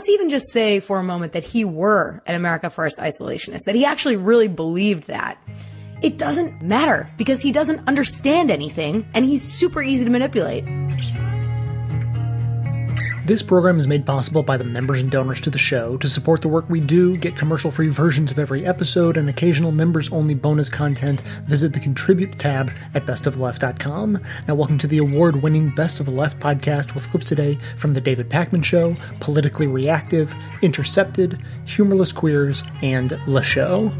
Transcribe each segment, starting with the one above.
let's even just say for a moment that he were an America First isolationist, that he actually really believed that. It doesn't matter because he doesn't understand anything and he's super easy to manipulate. This program is made possible by the members and donors to the show. To support the work we do, get commercial free versions of every episode and occasional members only bonus content, visit the Contribute tab at bestofleft.com. Now, welcome to the award winning Best of the Left podcast with clips today from The David Pakman Show, Politically Reactive, Intercepted, Humorless Queers, and Le Show.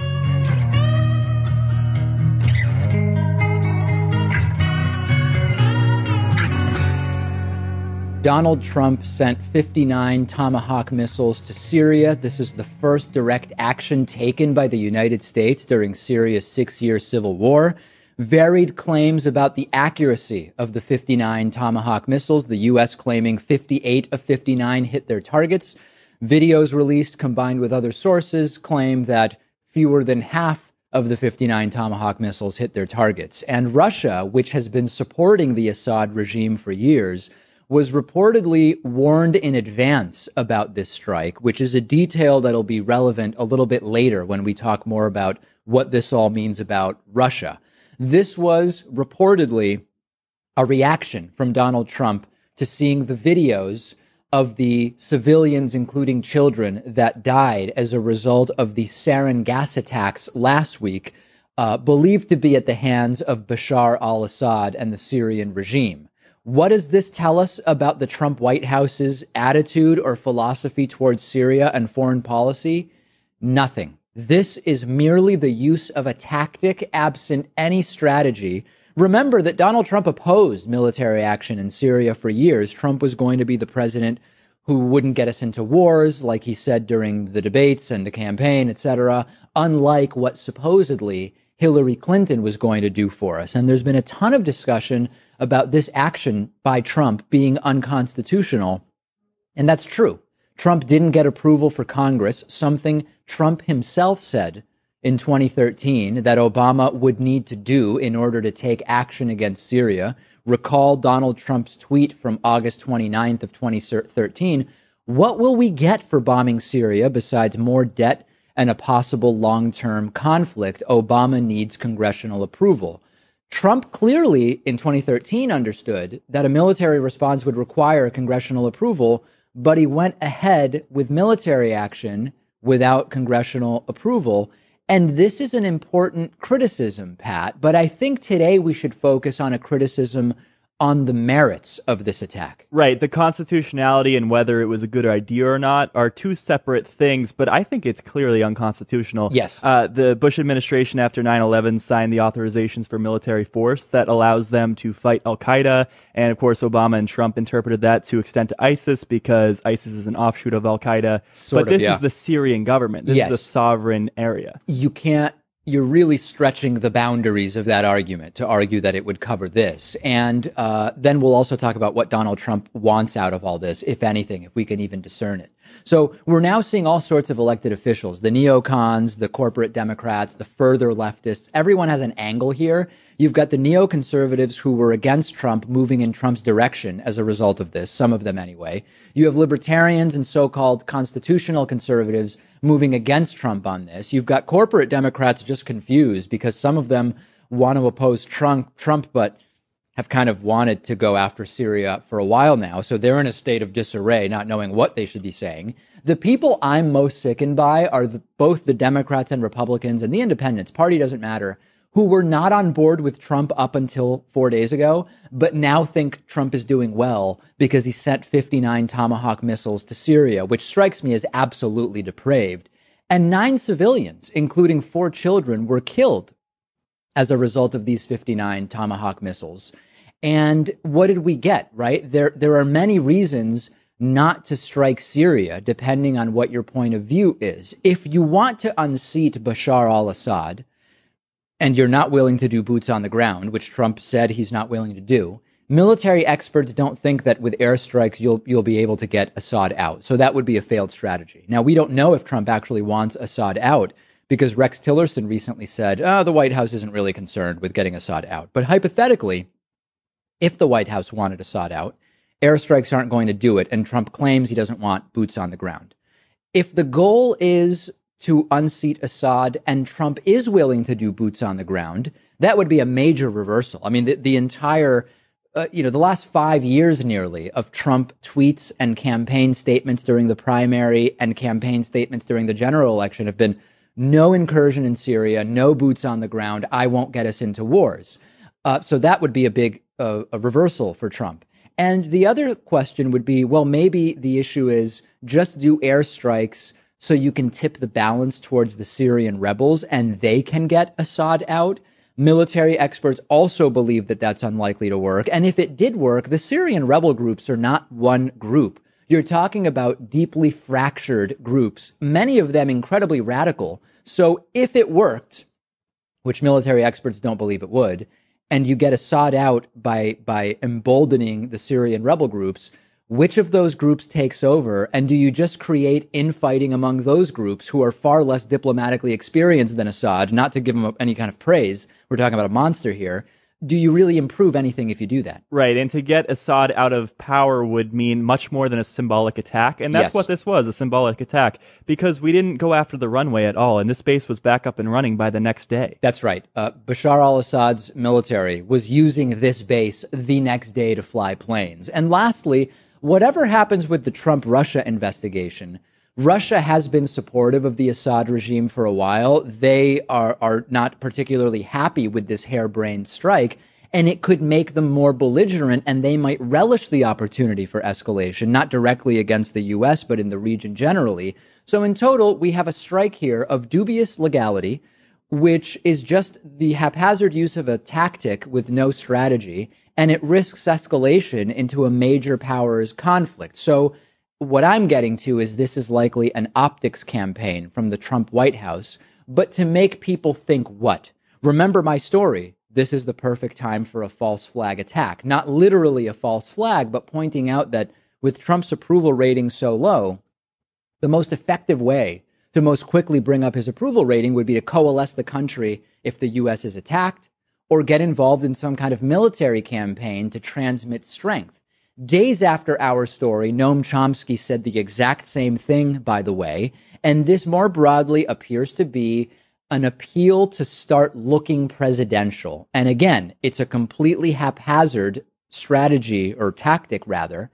Donald Trump sent 59 Tomahawk missiles to Syria. This is the first direct action taken by the United States during Syria's six year civil war. Varied claims about the accuracy of the 59 Tomahawk missiles, the U.S. claiming 58 of 59 hit their targets. Videos released combined with other sources claim that fewer than half of the 59 Tomahawk missiles hit their targets. And Russia, which has been supporting the Assad regime for years, was reportedly warned in advance about this strike, which is a detail that'll be relevant a little bit later when we talk more about what this all means about Russia. This was reportedly a reaction from Donald Trump to seeing the videos of the civilians, including children, that died as a result of the sarin gas attacks last week, uh, believed to be at the hands of Bashar al Assad and the Syrian regime. What does this tell us about the Trump White House's attitude or philosophy towards Syria and foreign policy? Nothing. This is merely the use of a tactic absent any strategy. Remember that Donald Trump opposed military action in Syria for years. Trump was going to be the president who wouldn't get us into wars, like he said during the debates and the campaign, etc., unlike what supposedly Hillary Clinton was going to do for us. And there's been a ton of discussion about this action by Trump being unconstitutional. And that's true. Trump didn't get approval for Congress, something Trump himself said in 2013 that Obama would need to do in order to take action against Syria. Recall Donald Trump's tweet from August 29th of 2013. What will we get for bombing Syria besides more debt and a possible long term conflict, Obama needs congressional approval. Trump clearly in 2013 understood that a military response would require congressional approval, but he went ahead with military action without congressional approval. And this is an important criticism, Pat, but I think today we should focus on a criticism on the merits of this attack. Right. The constitutionality and whether it was a good idea or not are two separate things, but I think it's clearly unconstitutional. Yes. Uh, the Bush administration after 9 11 signed the authorizations for military force that allows them to fight Al Qaeda. And of course, Obama and Trump interpreted that to extend to ISIS because ISIS is an offshoot of Al Qaeda. But this of, yeah. is the Syrian government. This Yes. is a sovereign area. you can't you're really stretching the boundaries of that argument to argue that it would cover this. And uh, then we'll also talk about what Donald Trump wants out of all this, if anything, if we can even discern it. So we're now seeing all sorts of elected officials, the neocons, the corporate Democrats, the further leftists. Everyone has an angle here. You've got the neoconservatives who were against Trump moving in Trump's direction as a result of this, some of them anyway. You have libertarians and so-called constitutional conservatives moving against Trump on this. You've got corporate Democrats just confused because some of them want to oppose Trump, Trump, but have kind of wanted to go after Syria for a while now. So they're in a state of disarray, not knowing what they should be saying. The people I'm most sickened by are the, both the Democrats and Republicans and the independents. Party doesn't matter. Who were not on board with Trump up until four days ago, but now think Trump is doing well because he sent 59 Tomahawk missiles to Syria, which strikes me as absolutely depraved. And nine civilians, including four children, were killed as a result of these 59 Tomahawk missiles. And what did we get, right? There, there are many reasons not to strike Syria, depending on what your point of view is. If you want to unseat Bashar al Assad, and you're not willing to do boots on the ground, which Trump said he's not willing to do, military experts don't think that with airstrikes you'll you'll be able to get Assad out. So that would be a failed strategy. Now we don't know if Trump actually wants Assad out because Rex Tillerson recently said, "Oh, the White House isn't really concerned with getting Assad out." But hypothetically, if the White House wanted Assad out airstrikes aren't going to do it. And Trump claims he doesn't want boots on the ground. If the goal is to unseat Assad and Trump is willing to do boots on the ground, that would be a major reversal. I mean, the, the entire, uh, you know, the last five years nearly of Trump tweets and campaign statements during the primary and campaign statements during the general election have been no incursion in Syria, no boots on the ground. I won't get us into wars. Uh, so that would be a big uh, a reversal for Trump. And the other question would be, well, maybe the issue is just do airstrikes so you can tip the balance towards the Syrian rebels and they can get Assad out. Military experts also believe that that's unlikely to work. And if it did work, the Syrian rebel groups are not one group. You're talking about deeply fractured groups, many of them incredibly radical. So if it worked, which military experts don't believe it would, and you get Assad out by by emboldening the Syrian rebel groups, which of those groups takes over? And do you just create infighting among those groups who are far less diplomatically experienced than Assad? Not to give him any kind of praise. We're talking about a monster here do you really improve anything if you do that? Right, and to get Assad out of power would mean much more than a symbolic attack, and that's yes. what this was, a symbolic attack, because we didn't go after the runway at all, and this base was back up and running by the next day. That's right. Uh, Bashar al-Assad's military was using this base the next day to fly planes. And lastly, whatever happens with the Trump-Russia investigation, Russia has been supportive of the Assad regime for a while. They are, are not particularly happy with this harebrained strike, and it could make them more belligerent, and they might relish the opportunity for escalation, not directly against the U.S., but in the region generally. So in total, we have a strike here of dubious legality, which is just the haphazard use of a tactic with no strategy, and it risks escalation into a major powers conflict. So what I'm getting to is this is likely an optics campaign from the Trump White House, but to make people think what? Remember my story. This is the perfect time for a false flag attack. Not literally a false flag, but pointing out that with Trump's approval rating so low, the most effective way to most quickly bring up his approval rating would be to coalesce the country if the U.S. is attacked or get involved in some kind of military campaign to transmit strength. Days after our story, Noam Chomsky said the exact same thing, by the way. And this more broadly appears to be an appeal to start looking presidential. And again, it's a completely haphazard strategy or tactic, rather.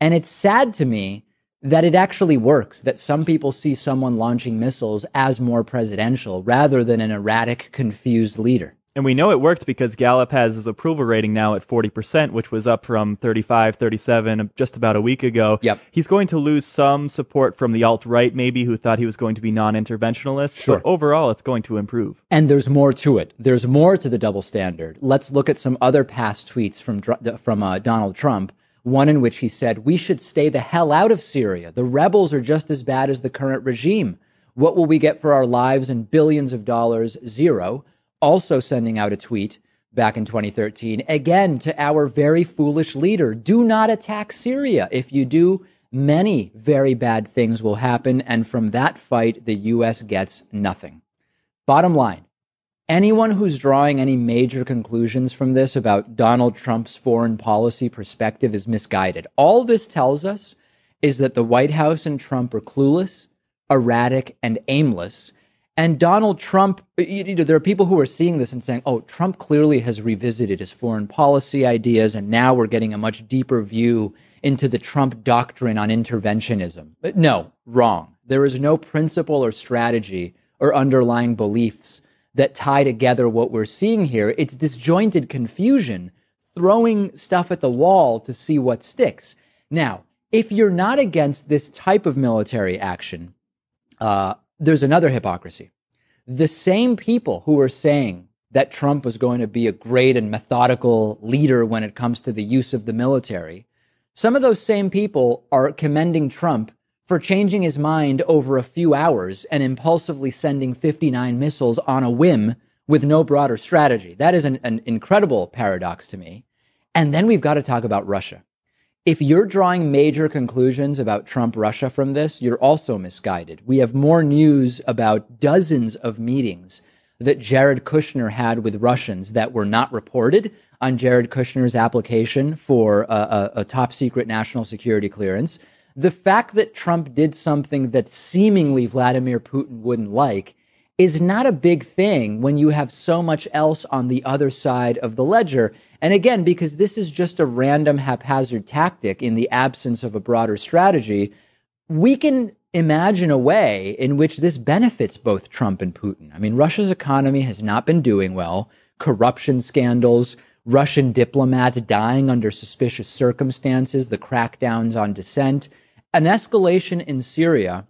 And it's sad to me that it actually works, that some people see someone launching missiles as more presidential rather than an erratic, confused leader. And we know it worked because Gallup has his approval rating now at 40%, which was up from 35, 37 just about a week ago. Yep. He's going to lose some support from the alt right, maybe, who thought he was going to be non interventionalist. Sure. But overall, it's going to improve. And there's more to it. There's more to the double standard. Let's look at some other past tweets from, from uh, Donald Trump. One in which he said, We should stay the hell out of Syria. The rebels are just as bad as the current regime. What will we get for our lives and billions of dollars? Zero also sending out a tweet back in 2013, again to our very foolish leader do not attack Syria. If you do, many very bad things will happen. And from that fight, the U.S. gets nothing. Bottom line anyone who's drawing any major conclusions from this about Donald Trump's foreign policy perspective is misguided. All this tells us is that the White House and Trump are clueless, erratic, and aimless and Donald Trump, you know, there are people who are seeing this and saying, oh, Trump clearly has revisited his foreign policy ideas, and now we're getting a much deeper view into the Trump doctrine on interventionism. But no, wrong. There is no principle or strategy or underlying beliefs that tie together what we're seeing here. It's disjointed confusion, throwing stuff at the wall to see what sticks. Now, if you're not against this type of military action, uh, there's another hypocrisy. The same people who were saying that Trump was going to be a great and methodical leader when it comes to the use of the military, some of those same people are commending Trump for changing his mind over a few hours and impulsively sending 59 missiles on a whim with no broader strategy. That is an, an incredible paradox to me. And then we've got to talk about Russia if you're drawing major conclusions about Trump Russia from this, you're also misguided. We have more news about dozens of meetings that Jared Kushner had with Russians that were not reported. on Jared Kushner's application for a, a, a top secret national security clearance. The fact that Trump did something that seemingly Vladimir Putin wouldn't like is not a big thing when you have so much else on the other side of the ledger. And again, because this is just a random haphazard tactic in the absence of a broader strategy, we can imagine a way in which this benefits both Trump and Putin. I mean, Russia's economy has not been doing well. Corruption scandals, Russian diplomats dying under suspicious circumstances, the crackdowns on dissent, an escalation in Syria,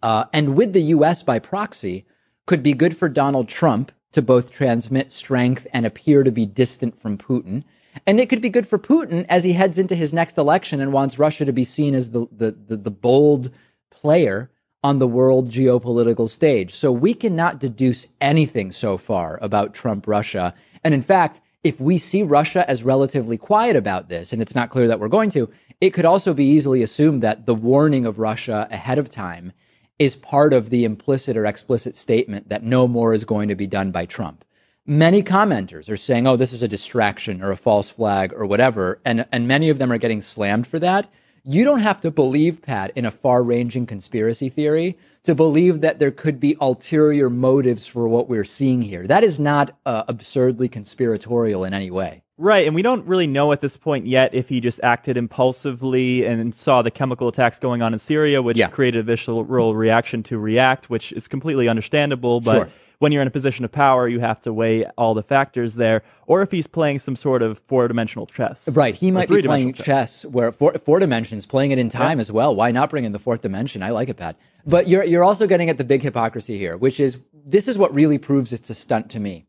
uh, and with the U.S. by proxy, could be good for Donald Trump to both transmit strength and appear to be distant from Putin. And it could be good for Putin as he heads into his next election and wants Russia to be seen as the, the, the, the bold player on the world geopolitical stage. So we cannot deduce anything so far about Trump Russia. And in fact, if we see Russia as relatively quiet about this, and it's not clear that we're going to, it could also be easily assumed that the warning of Russia ahead of time is part of the implicit or explicit statement that no more is going to be done by Trump. Many commenters are saying, oh, this is a distraction or a false flag or whatever. And, and many of them are getting slammed for that you don't have to believe, Pat, in a far ranging conspiracy theory to believe that there could be ulterior motives for what we're seeing here. That is not uh, absurdly conspiratorial in any way. Right, and we don't really know at this point yet if he just acted impulsively and saw the chemical attacks going on in Syria, which yeah. created a visceral reaction to react, which is completely understandable. But sure when you're in a position of power, you have to weigh all the factors there. Or if he's playing some sort of four dimensional chess. Right. He might be playing chess. chess, where four, four dimensions, playing it in time yeah. as well. Why not bring in the fourth dimension? I like it, Pat. But you're, you're also getting at the big hypocrisy here, which is this is what really proves it's a stunt to me.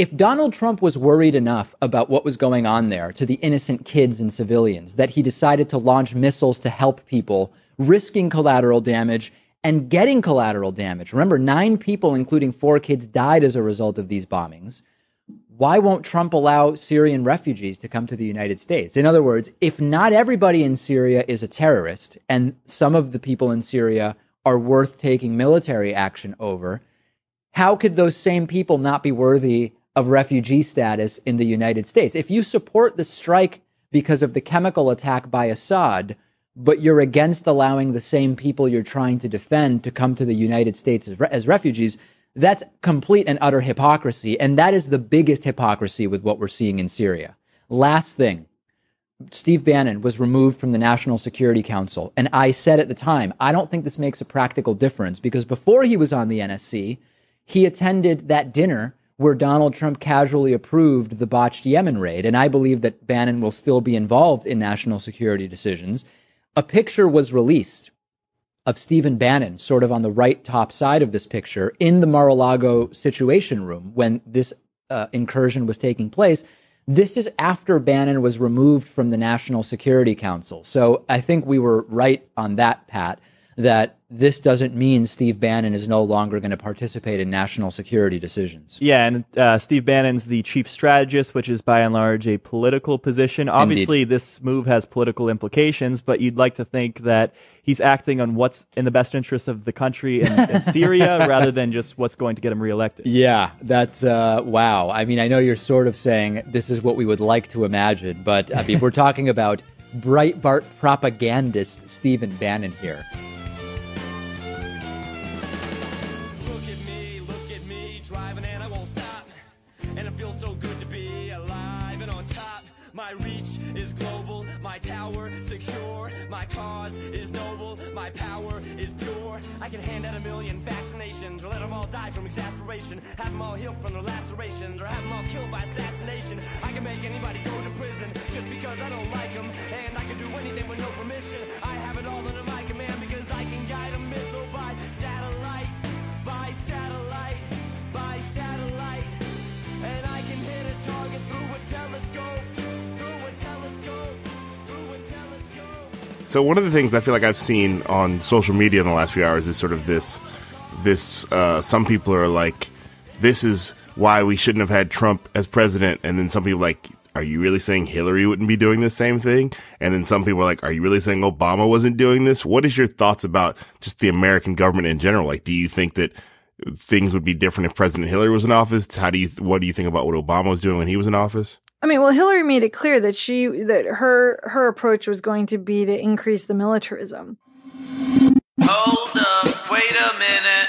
If Donald Trump was worried enough about what was going on there to the innocent kids and civilians that he decided to launch missiles to help people, risking collateral damage and getting collateral damage. Remember, nine people, including four kids, died as a result of these bombings. Why won't Trump allow Syrian refugees to come to the United States? In other words, if not everybody in Syria is a terrorist and some of the people in Syria are worth taking military action over, how could those same people not be worthy of refugee status in the United States? If you support the strike because of the chemical attack by Assad, but you're against allowing the same people you're trying to defend to come to the United States as, re- as, refugees. That's complete and utter hypocrisy. And that is the biggest hypocrisy with what we're seeing in Syria. Last thing. Steve Bannon was removed from the National Security Council. And I said at the time, I don't think this makes a practical difference because before he was on the NSC, he attended that dinner where Donald Trump casually approved the botched Yemen raid. And I believe that Bannon will still be involved in national security decisions a picture was released of Stephen Bannon, sort of on the right top side of this picture, in the Mar-a-Lago Situation Room when this uh, incursion was taking place. This is after Bannon was removed from the National Security Council. So I think we were right on that, Pat, that this doesn't mean Steve Bannon is no longer going to participate in national security decisions. Yeah, and uh, Steve Bannon's the chief strategist, which is by and large a political position. Obviously, Indeed. this move has political implications, but you'd like to think that he's acting on what's in the best interest of the country and, Syria rather than just what's going to get him reelected. Yeah, that's uh, wow. I mean, I know you're sort of saying this is what we would like to imagine, but I mean, we're talking about Breitbart propagandist Stephen Bannon here. Can hand out a million vaccinations, or let them all die from exasperation, have them all healed from their lacerations, or have them all killed by assassination. I can make anybody go to prison just because I don't like them, and I can do anything with no permission. I have it all under my So one of the things I feel like I've seen on social media in the last few hours is sort of this this uh, some people are like this is why we shouldn't have had Trump as president and then some people are like are you really saying Hillary wouldn't be doing the same thing? And then some people are like, are you really saying Obama wasn't doing this? What is your thoughts about just the American government in general? Like, do you think that things would be different if President Hillary was in office? How do you, what do you think about what Obama was doing when he was in office? I mean, well, Hillary made it clear that she that her her approach was going to be to increase the militarism. Hold up, wait a minute.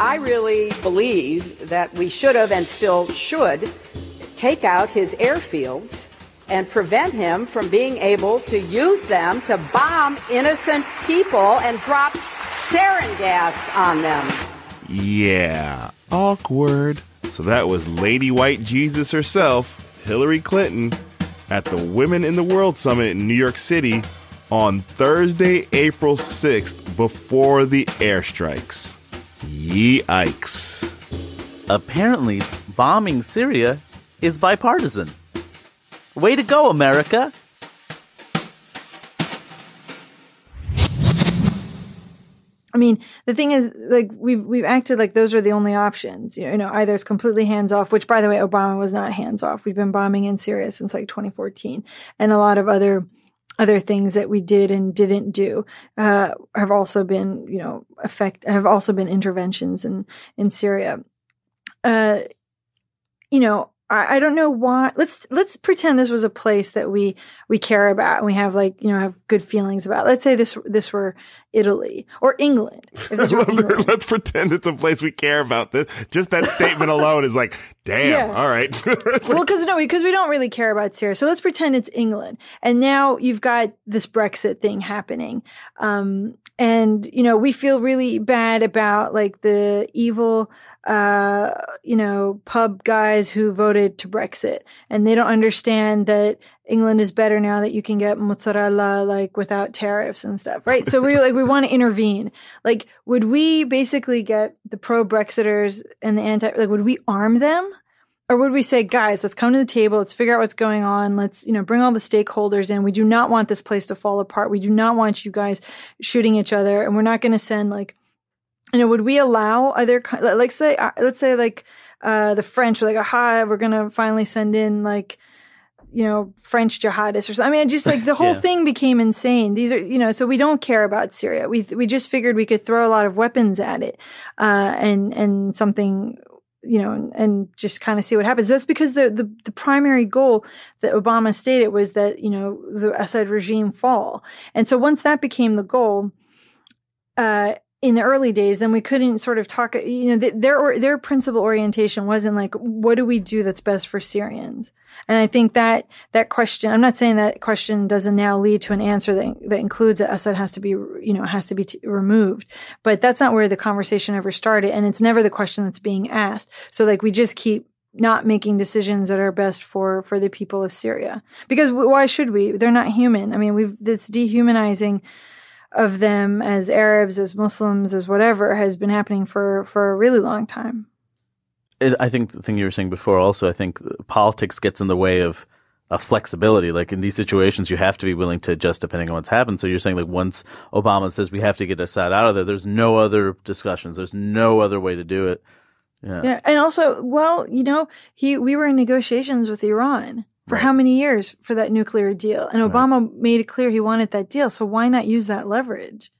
I really believe that we should have and still should take out his airfields and prevent him from being able to use them to bomb innocent people and drop sarin gas on them. Yeah, awkward. So that was Lady White Jesus herself, Hillary Clinton, at the Women in the World Summit in New York City on Thursday, April 6th, before the airstrikes. Yikes. Apparently, bombing Syria is bipartisan. Way to go, America! I mean, the thing is, like we've we've acted like those are the only options. You know, either it's completely hands off, which by the way, Obama was not hands off. We've been bombing in Syria since like 2014, and a lot of other other things that we did and didn't do uh, have also been, you know, affect have also been interventions in in Syria. Uh, you know, I, I don't know why. Let's let's pretend this was a place that we we care about and we have like you know have good feelings about. Let's say this this were Italy or England. If this were England. Let's pretend it's a place we care about. This just that statement alone is like, damn. Yeah. All right. well, because no, because we don't really care about Syria. So let's pretend it's England, and now you've got this Brexit thing happening, um, and you know we feel really bad about like the evil, uh, you know, pub guys who voted to Brexit, and they don't understand that England is better now that you can get mozzarella like without tariffs and stuff, right? So we like we want to intervene. Like, would we basically get the pro Brexiters and the anti like would we arm them? Or would we say, guys, let's come to the table, let's figure out what's going on, let's, you know, bring all the stakeholders in. We do not want this place to fall apart. We do not want you guys shooting each other, and we're not going to send like you know, would we allow other, like, say, uh, let's say, like, uh, the French were like, aha, we're gonna finally send in, like, you know, French jihadists or something. I mean, just like the whole Yeah. thing became insane. These are, you know, so we don't care about Syria. We, we just figured we could throw a lot of weapons at it, uh, and, and something, you know, and just kind of see what happens. That's because the, the, the primary goal that Obama stated was that, you know, the Assad regime fall. And so once that became the goal, uh, in the early days, then we couldn't sort of talk. You know, th- their their principal orientation wasn't like, what do we do that's best for Syrians? And I think that that question. I'm not saying that question doesn't now lead to an answer that that includes that Assad has to be, you know, has to be t- removed. But that's not where the conversation ever started, and it's never the question that's being asked. So like we just keep not making decisions that are best for for the people of Syria. Because why should we? They're not human. I mean, we've this dehumanizing of them as Arabs, as Muslims, as whatever has been happening for for a really long time. It, I think the thing you were saying before also, I think politics gets in the way of, of flexibility. Like in these situations, you have to be willing to adjust depending on what's happened. So you're saying like once Obama says we have to get Assad out of there, there's no other discussions. There's no other way to do it. Yeah. Yeah, and also, well, you know, he we were in negotiations with Iran for how many years for that nuclear deal, and Obama made it clear he wanted that deal. So why not use that leverage?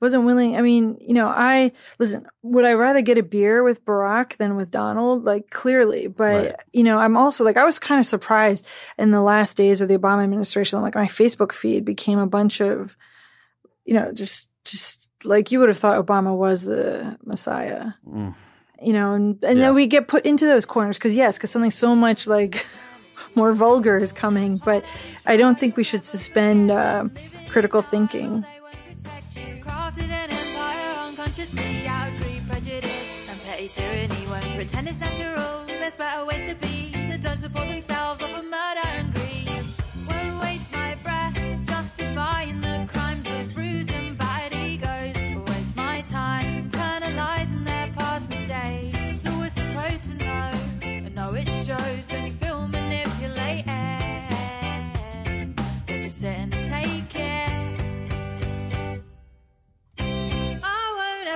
Wasn't willing. I mean, you know, I listen. Would I rather get a beer with Barack than with Donald? Like clearly, but Right. you know, I'm also like I was kind of surprised in the last days of the Obama administration. Like my Facebook feed became a bunch of, you know, just just like you would have thought Obama was the Messiah Mm. you know, and, and Yeah. then we get put into those corners because yes, because something so much like more vulgar is coming. But I don't think we should suspend uh, critical thinking.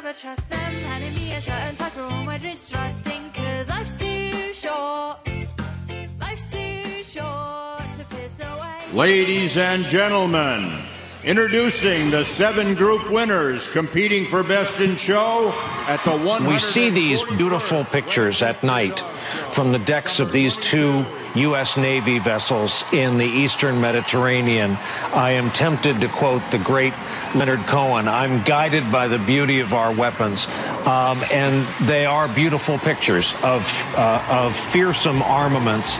I trust them. Handing me a shirt and tie for all my distrusting. Cause life's too short. Life's too short to piss away. Ladies and gentlemen, Introducing the seven group winners competing for Best in Show at the one. We see these beautiful pictures at night from the decks of these two U.S. Navy vessels in the eastern Mediterranean. I am tempted to quote the great Leonard Cohen I'm guided by the beauty of our weapons. Um, and they are beautiful pictures of, uh, of fearsome armaments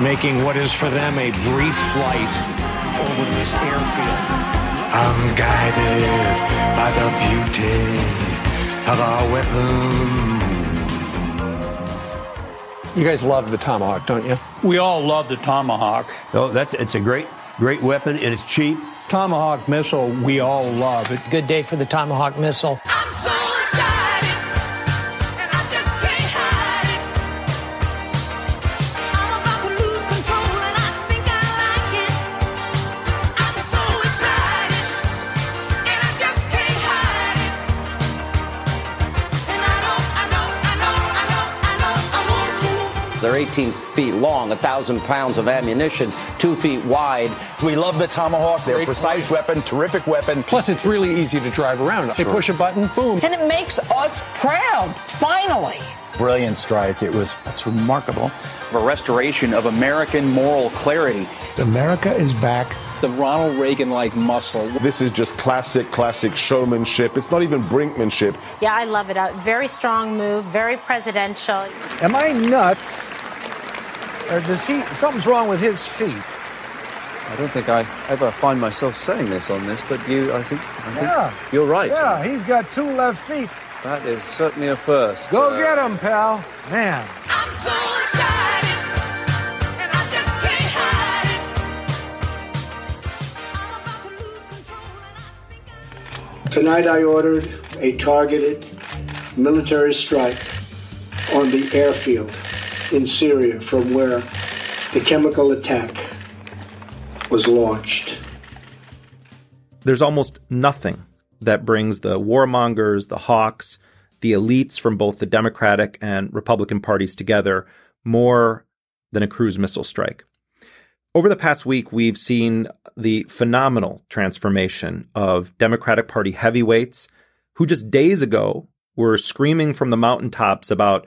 making what is for them a brief flight over this airfield. I'm guided by the beauty of our weapons. You guys love the Tomahawk, don't you? We all love the Tomahawk. Oh, that's it's a great, great weapon, and it's cheap. Tomahawk missile, we all love it. Good day for the Tomahawk missile. 18 feet long, 1,000 pounds of ammunition, two feet wide. We love the Tomahawk. They're a precise weapon, terrific weapon. Plus, it's really easy to drive around. They push a button, boom. And it makes us proud, finally. Brilliant strike. It was, that's remarkable. A restoration of American moral clarity. America is back. The Ronald Reagan like muscle. This is just classic, classic showmanship. It's not even brinkmanship. Yeah, I love it. A very strong move, very presidential. Am I nuts? Or does he, something's wrong with his feet? I don't think I ever find myself saying this on this, but you, I think, I think yeah. you're right. Yeah, he's got two left feet. That is certainly a first. Go uh, get him, pal. Man. Tonight I ordered a targeted military strike on the airfield in Syria from where the chemical attack was launched. There's almost nothing that brings the warmongers, the hawks, the elites from both the Democratic and Republican parties together more than a cruise missile strike. Over the past week, we've seen the phenomenal transformation of Democratic Party heavyweights who just days ago were screaming from the mountaintops about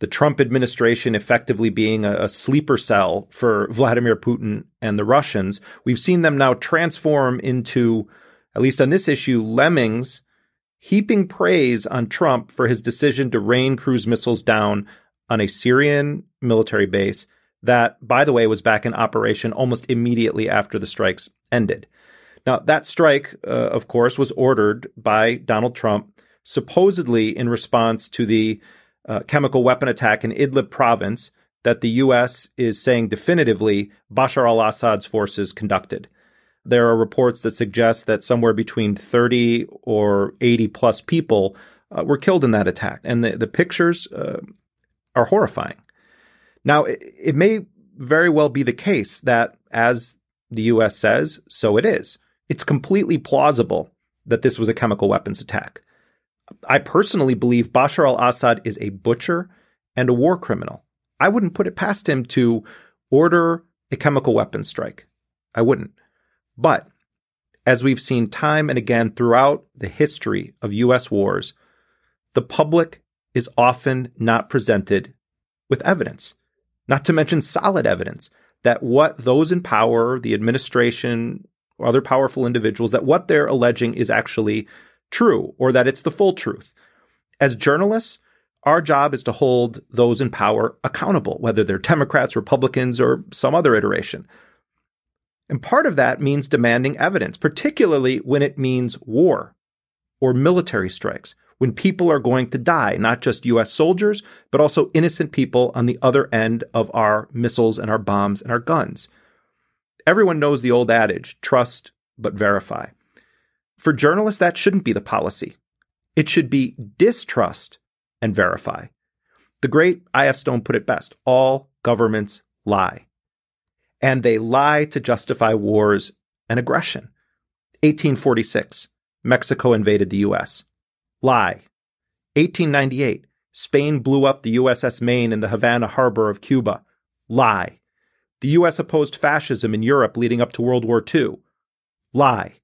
the Trump administration effectively being a, a, sleeper cell for Vladimir Putin and the Russians. We've seen them now transform into, at least on this issue, lemmings heaping praise on Trump for his decision to rain cruise missiles down on a Syrian military base that, by the way, was back in operation almost immediately after the strikes ended. Now, that strike, uh, of course, was ordered by Donald Trump, supposedly in response to the uh, chemical weapon attack in Idlib province that the U.S. is saying definitively Bashar al Assad's forces conducted. There are reports that suggest that somewhere between 30 or 80 plus people uh, were killed in that attack. And the, the pictures uh, are horrifying. Now, it, it may very well be the case that, as the U.S. says, so it is. It's completely plausible that this was a chemical weapons attack. I personally believe Bashar al Assad is a butcher and a war criminal. I wouldn't put it past him to order a chemical weapons strike. I wouldn't. But as we've seen time and again throughout the history of U.S. wars, the public is often not presented with evidence not to mention solid evidence that what those in power, the administration, or other powerful individuals, that what they're alleging is actually true or that it's the full truth. As journalists, our job is to hold those in power accountable, whether they're Democrats, Republicans, or some other iteration. And part of that means demanding evidence, particularly when it means war or military strikes when people are going to die, not just US soldiers, but also innocent people on the other end of our missiles and our bombs and our guns. Everyone knows the old adage trust but verify. For journalists, that shouldn't be the policy. It should be distrust and verify. The great I.F. Stone put it best all governments lie. And they lie to justify wars and aggression. 1846, Mexico invaded the U.S. Lie. 1898. Spain blew up the USS Maine in the Havana harbor of Cuba. Lie. The US opposed fascism in Europe leading up to World War II. Lie.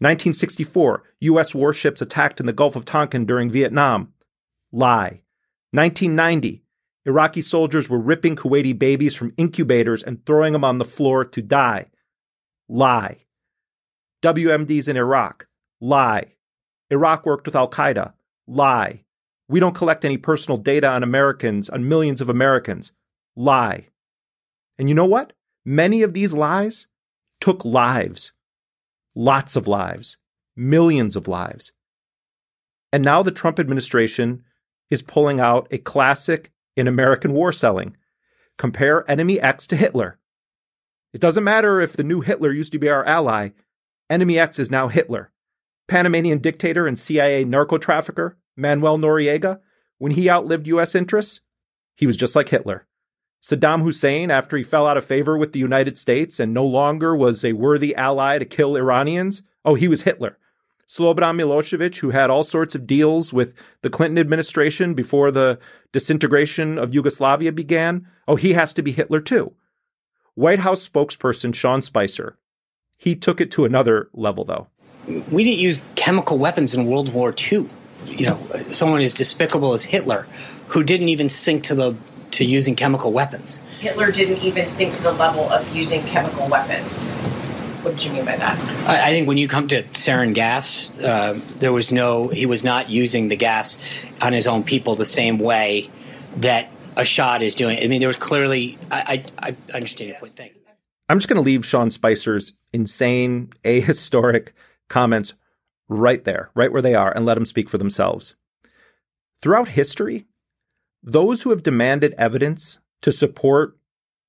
1964, U.S. warships attacked in the Gulf of Tonkin during Vietnam. Lie. 1990, Iraqi soldiers were ripping Kuwaiti babies from incubators and throwing them on the floor to die. Lie. WMDs in Iraq. Lie. Iraq worked with Al Qaeda. Lie. We don't collect any personal data on Americans, on millions of Americans. Lie. And you know what? Many of these lies took lives. Lots of lives. Millions of lives. And now the Trump administration is pulling out a classic in American war selling. Compare enemy X to Hitler. It doesn't matter if the new Hitler used to be our ally. Enemy X is now Hitler. Panamanian dictator and CIA narco trafficker Manuel Noriega, when he outlived U.S. interests, he was just like Hitler. Saddam Hussein, after he fell out of favor with the United States and no longer was a worthy ally to kill Iranians, oh, he was Hitler. Slobodan Milosevic, who had all sorts of deals with the Clinton administration before the disintegration of Yugoslavia began, oh, he has to be Hitler too. White House spokesperson Sean Spicer, he took it to another level though. We didn't use chemical weapons in World War II. You know, someone as despicable as Hitler, who didn't even sink to the to using chemical weapons. Hitler didn't even sink to the level of using chemical weapons. What did you mean by that? I, I think when you come to sarin gas, uh, there was no, he was not using the gas on his own people the same way that Assad is doing. I mean, there was clearly, I, I, I understand your point. Thank you. I'm just going to leave Sean Spicer's insane, ahistoric comments right there, right where they are, and let them speak for themselves. Throughout history, those who have demanded evidence to support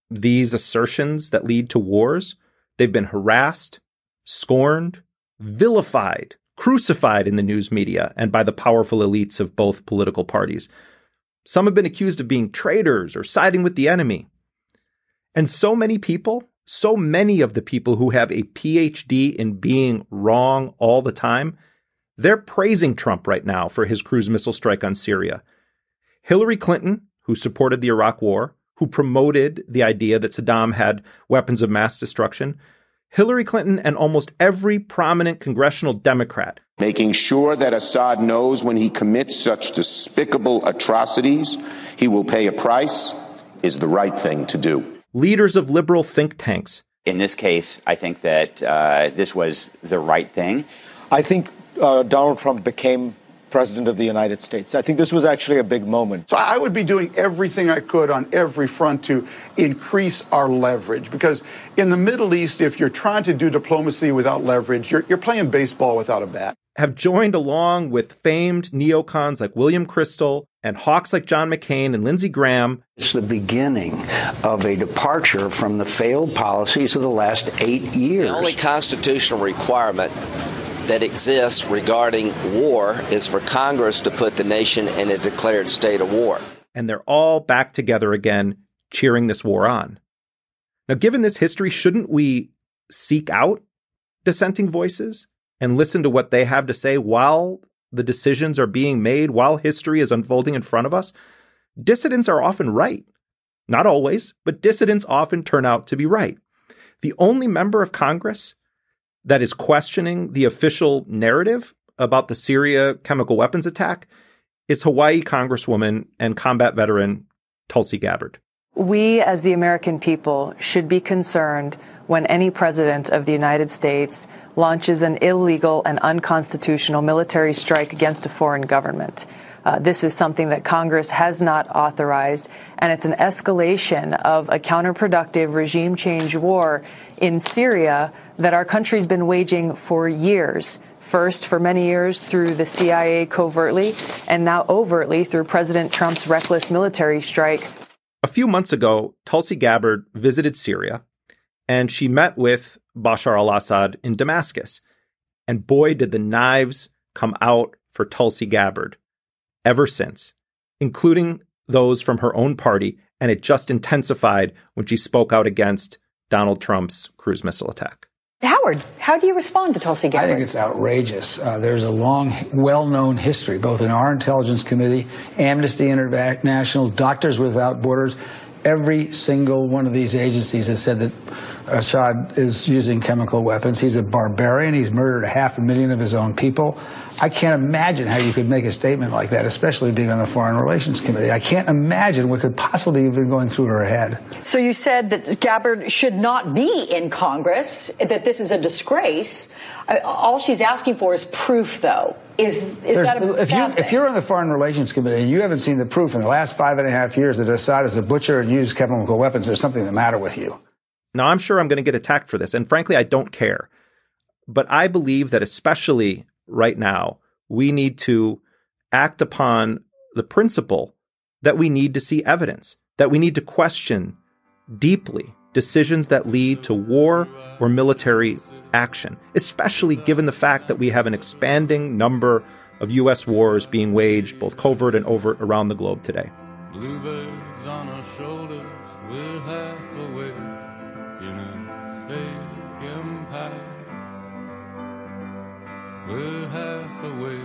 these assertions that lead to wars, they've been harassed, scorned, vilified, crucified in the news media and by the powerful elites of both political parties. Some have been accused of being traitors or siding with the enemy. And so many people, so many of the people who have a PhD in being wrong all the time, they're praising Trump right now for his cruise missile strike on Syria. Hillary Clinton, who supported the Iraq War, who promoted the idea that Saddam had weapons of mass destruction, Hillary Clinton and almost every prominent congressional Democrat. Making sure that Assad knows when he commits such despicable atrocities, he will pay a price is the right thing to do. Leaders of liberal think tanks. In this case, I think that uh, this was the right thing. I think uh, Donald Trump became President of the United States. I think this was actually a big moment. So I would be doing everything I could on every front to increase our leverage because in the Middle East, if you're trying to do diplomacy without leverage, you're, you're playing baseball without a bat. Have joined along with famed neocons like William Kristol and hawks like John McCain and Lindsey Graham. It's the beginning of a departure from the failed policies of the last eight years. The only constitutional requirement that exists regarding war is for Congress to put the nation in a declared state of war. And they're all back together again, cheering this war on. Now, given this history, shouldn't we seek out dissenting voices and listen to what they have to say while the decisions are being made, while history is unfolding in front of us? Dissidents are often right. Not always, but dissidents often turn out to be right. The only member of Congress that is questioning the official narrative about the Syria chemical weapons attack is Hawaii Congresswoman and combat veteran Tulsi Gabbard. We, as the American people, should be concerned when any president of the United States launches an illegal and unconstitutional military strike against a foreign government. Uh, this is something that Congress has not authorized, and it's an escalation of a counterproductive regime change war in Syria that our country's been waging for years. First, for many years through the CIA covertly, and now overtly through President Trump's reckless military strike. A few months ago, Tulsi Gabbard visited Syria and she met with Bashar al Assad in Damascus. And boy, did the knives come out for Tulsi Gabbard ever since, including those from her own party. And it just intensified when she spoke out against Donald Trump's cruise missile attack. Howard, how do you respond to Tulsi Gabbard? I think it's outrageous. Uh, there's a long, well-known history, both in our Intelligence Committee, Amnesty International, Doctors Without Borders. Every single one of these agencies has said that Assad is using chemical weapons. He's a barbarian. He's murdered a half a million of his own people. I can't imagine how you could make a statement like that, especially being on the Foreign Relations Committee. I can't imagine what could possibly have been going through her head. So you said that Gabbard should not be in Congress, that this is a disgrace. All she's asking for is proof, though. Is is that a if you if you're on the Foreign Relations Committee and you haven't seen the proof in the last five and a half years that Assad is a butcher and used chemical weapons, there's something the matter with you. Now I'm sure I'm going to get attacked for this, and frankly, I don't care. But I believe that especially right now, we need to act upon the principle that we need to see evidence, that we need to question deeply decisions that lead to war or military action, especially given the fact that we have an expanding number of U.S. wars being waged, both covert and overt, around the globe today. Bluebirds We're half awake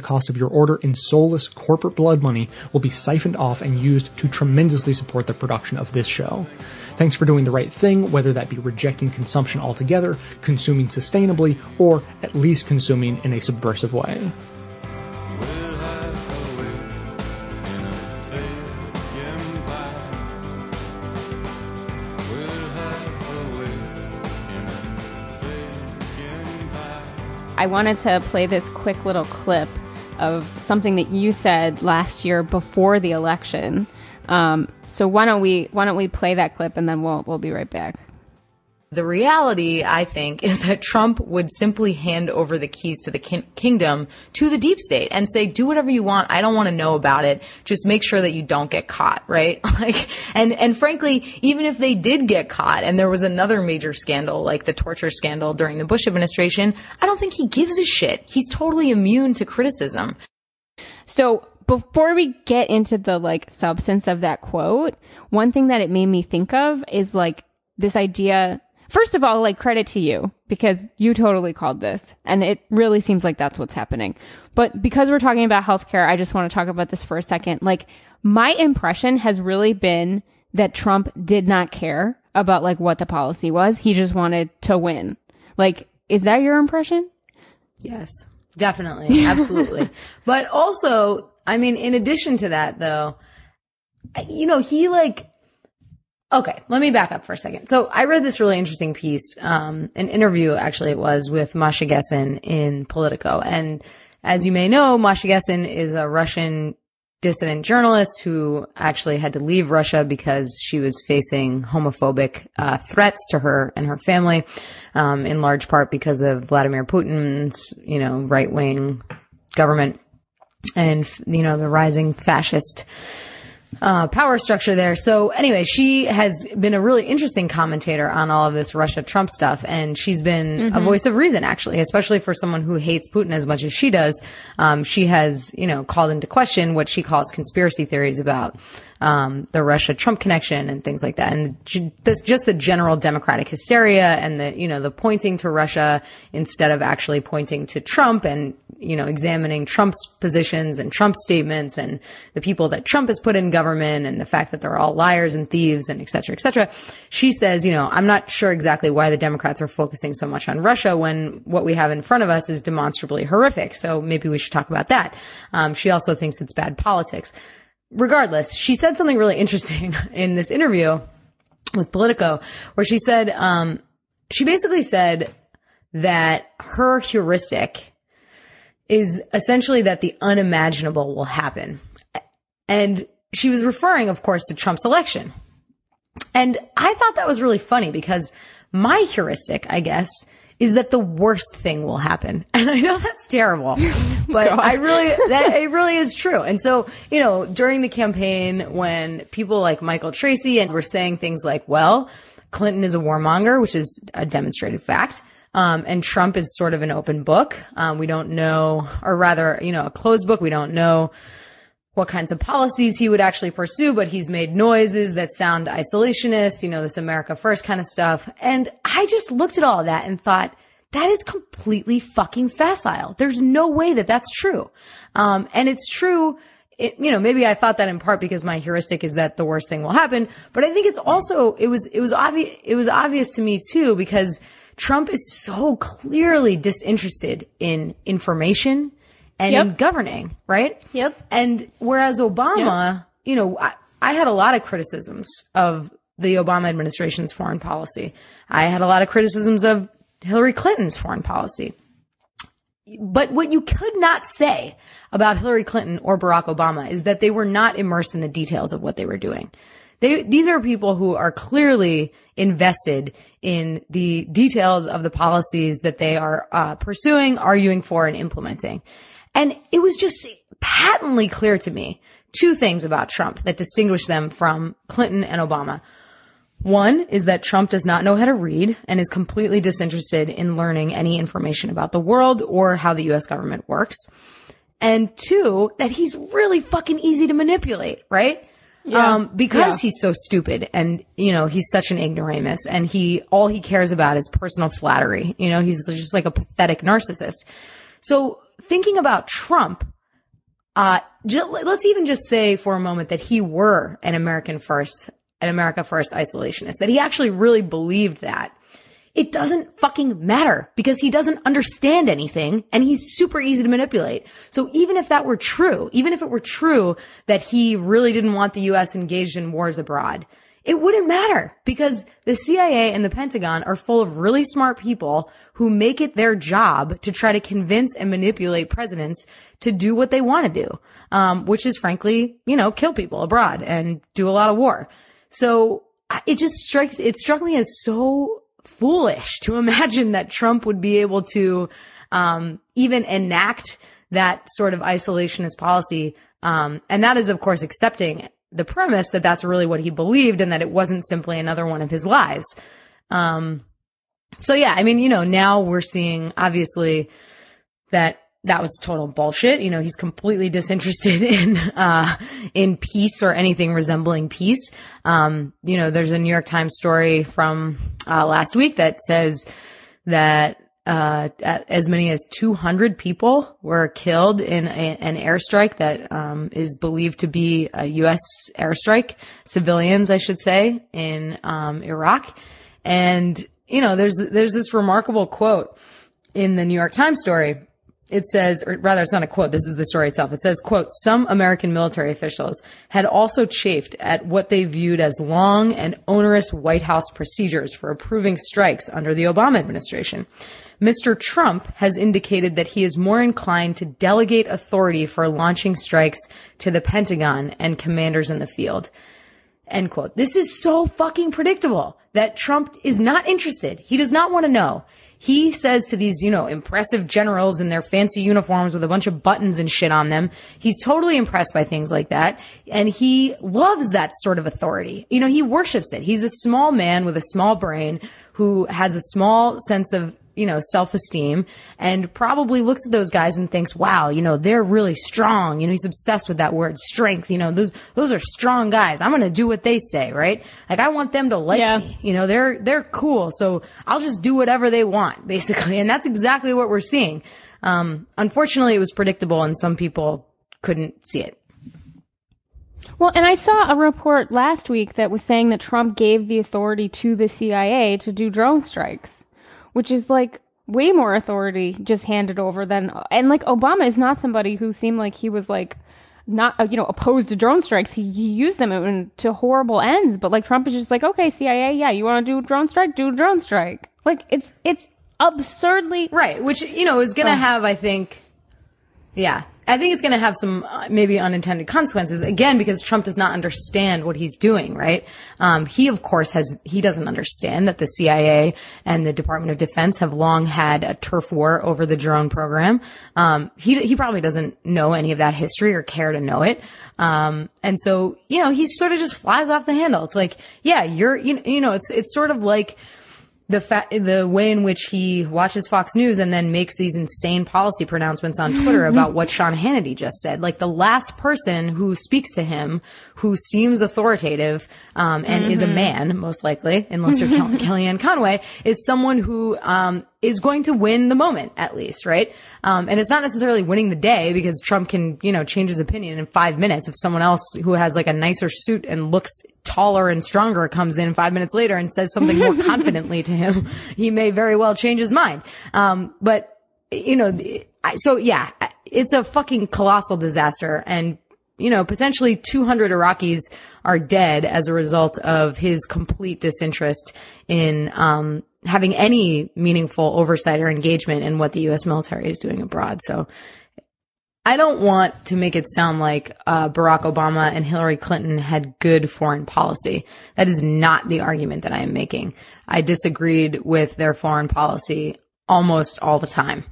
cost of your order in soulless corporate blood money will be siphoned off and used to tremendously support the production of this show. Thanks for doing the right thing, whether that be rejecting consumption altogether, consuming sustainably, or at least consuming in a subversive way. I wanted to play this quick little clip of something that you said last year before the election. Um, so why don't we why don't we play that clip and then we'll we'll be right back. The reality, I think, is that Trump would simply hand over the keys to the kin- kingdom to the deep state and say, do whatever you want. I don't want to know about it. Just make sure that you don't get caught, right? like, and, and frankly, even if they did get caught and there was another major scandal, like the torture scandal during the Bush administration, I don't think he gives a shit. He's totally immune to criticism. So before we get into the like substance of that quote, one thing that it made me think of is like this idea First of all, like credit to you because you totally called this and it really seems like that's what's happening. But because we're talking about healthcare, I just want to talk about this for a second. Like my impression has really been that Trump did not care about like what the policy was. He just wanted to win. Like, is that your impression? Yes, definitely. Absolutely. but also, I mean, in addition to that though, you know, he like, Okay, let me back up for a second. So I read this really interesting piece, um, an interview actually it was with Masha Gessen in Politico. And as you may know, Masha Gessen is a Russian dissident journalist who actually had to leave Russia because she was facing homophobic uh, threats to her and her family, um, in large part because of Vladimir Putin's, you know, right wing government and, you know, the rising fascist uh, power structure there. So anyway, she has been a really interesting commentator on all of this Russia Trump stuff, and she's been mm-hmm. a voice of reason actually, especially for someone who hates Putin as much as she does. Um, she has, you know, called into question what she calls conspiracy theories about um, the Russia Trump connection and things like that, and just the general democratic hysteria and the you know the pointing to Russia instead of actually pointing to Trump and you know examining Trump's positions and Trump's statements and the people that Trump has put in government and the fact that they're all liars and thieves and et cetera, et cetera. She says, you know, I'm not sure exactly why the Democrats are focusing so much on Russia when what we have in front of us is demonstrably horrific. So maybe we should talk about that. Um, she also thinks it's bad politics. regardless, she said something really interesting in this interview with Politico, where she said, um, she basically said that her heuristic is essentially that the unimaginable will happen. And she was referring, of course, to Trump's election. And I thought that was really funny because my heuristic, I guess, is that the worst thing will happen. And I know that's terrible, but God. I really, that it really is true. And so, you know, during the campaign, when people like Michael Tracey and were saying things like, well, Clinton is a warmonger, which is a demonstrated fact. Um, and Trump is sort of an open book. Um, we don't know, or rather, you know, a closed book. We don't know what kinds of policies he would actually pursue, but he's made noises that sound isolationist, you know, this America first kind of stuff. And I just looked at all that and thought, that is completely fucking facile. There's no way that that's true. Um, and it's true. It, you know, maybe I thought that in part because my heuristic is that the worst thing will happen, but I think it's also, it was, it was obvious, it was obvious to me too, because Trump is so clearly disinterested in information and Yep. in governing, right? Yep. And whereas Obama, you know, I, I had a lot of criticisms of the Obama administration's foreign policy. I had a lot of criticisms of Hillary Clinton's foreign policy. But what you could not say about Hillary Clinton or Barack Obama is that they were not immersed in the details of what they were doing. They, these are people who are clearly invested in the details of the policies that they are uh, pursuing, arguing for, and implementing. And it was just patently clear to me two things about Trump that distinguish them from Clinton and Obama. One is that Trump does not know how to read and is completely disinterested in learning any information about the world or how the US government works. And two, that he's really fucking easy to manipulate, right? Yeah. Um, because Yeah. he's so stupid and, you know, he's such an ignoramus and he, all he cares about is personal flattery. You know, he's just like a pathetic narcissist. So thinking about Trump, uh, ju- let's even just say for a moment that he were an American first, an America first isolationist, that he actually really believed that. It doesn't fucking matter because he doesn't understand anything and he's super easy to manipulate. So even if that were true, even if it were true that he really didn't want the US engaged in wars abroad, it wouldn't matter because the CIA and the Pentagon are full of really smart people who make it their job to try to convince and manipulate presidents to do what they want to do, um, which is frankly, you know, kill people abroad and do a lot of war. So it just strikes, it struck me as so foolish to imagine that Trump would be able to, um, even enact that sort of isolationist policy. Um, and that is, of course, accepting the premise that that's really what he believed and that it wasn't simply another one of his lies. Um, so yeah, I mean, you know, now we're seeing obviously that that was total bullshit. You know, he's completely disinterested in, uh, in peace or anything resembling peace. Um, you know, there's a New York Times story from, uh, last week that says that, uh, as many as 200 people were killed in a, an airstrike that, um, is believed to be a U.S. airstrike, civilians, I should say, in, um, Iraq. And, you know, there's, there's this remarkable quote in the New York Times story it says, or rather, it's not a quote. This is the story itself. It says, quote, some American military officials had also chafed at what they viewed as long and onerous White House procedures for approving strikes under the Obama administration. Mr. Trump has indicated that he is more inclined to delegate authority for launching strikes to the Pentagon and commanders in the field. End quote. This is so fucking predictable that Trump is not interested. He does not want to know. He says to these, you know, impressive generals in their fancy uniforms with a bunch of buttons and shit on them, he's totally impressed by things like that. And he loves that sort of authority. You know, he worships it. He's a small man with a small brain who has a small sense of you know, self-esteem and probably looks at those guys and thinks, wow, you know, they're really strong. You know, he's obsessed with that word strength. You know, those, those are strong guys. I'm going to do what they say, right? Like I want them to like me. You know, they're, they're cool. So I'll just do whatever they want, basically. And that's exactly what we're seeing. Um, unfortunately, it was predictable and some people couldn't see it. Well, and I saw a report last week that was saying that Trump gave the authority to the CIA to do drone strikes, which is like way more authority just handed over than, and like Obama is not somebody who seemed like he was like not uh, you know opposed to drone strikes. He, he used them in, to horrible ends. But like Trump is just like, okay, CIA, yeah, you want to do a drone strike, do a drone strike. Like it's it's absurdly right. Which you know is going to have, I think, yeah. I think it's going to have some uh, maybe unintended consequences again because Trump does not understand what he's doing, right? Um, he of course has he doesn't understand that the CIA and the Department of Defense have long had a turf war over the drone program. Um, he he probably doesn't know any of that history or care to know it. Um, and so you know he sort of just flies off the handle. It's like yeah, you're you, you know it's it's sort of like the fa- the way in which he watches Fox News and then makes these insane policy pronouncements on Twitter about what Sean Hannity just said. Like the last person who speaks to him, who seems authoritative um, and mm-hmm. is a Mm-hmm. man, most likely, unless you're Kellyanne Conway, is someone who um, is going to win the moment at least, right? Um, and it's not necessarily winning the day because Trump can, you know, change his opinion in five minutes. If someone else who has like a nicer suit and looks taller and stronger comes in five minutes later and says something more confidently to him, he may very well change his mind. Um, but you know, I- so yeah, it's a fucking colossal disaster and you know, potentially 200 Iraqis are dead as a result of his complete disinterest in um, having any meaningful oversight or engagement in what the U.S. military is doing abroad. So I don't want to make it sound like uh, Barack Obama and Hillary Clinton had good foreign policy. That is not the argument that I am making. I disagreed with their foreign policy almost all the time.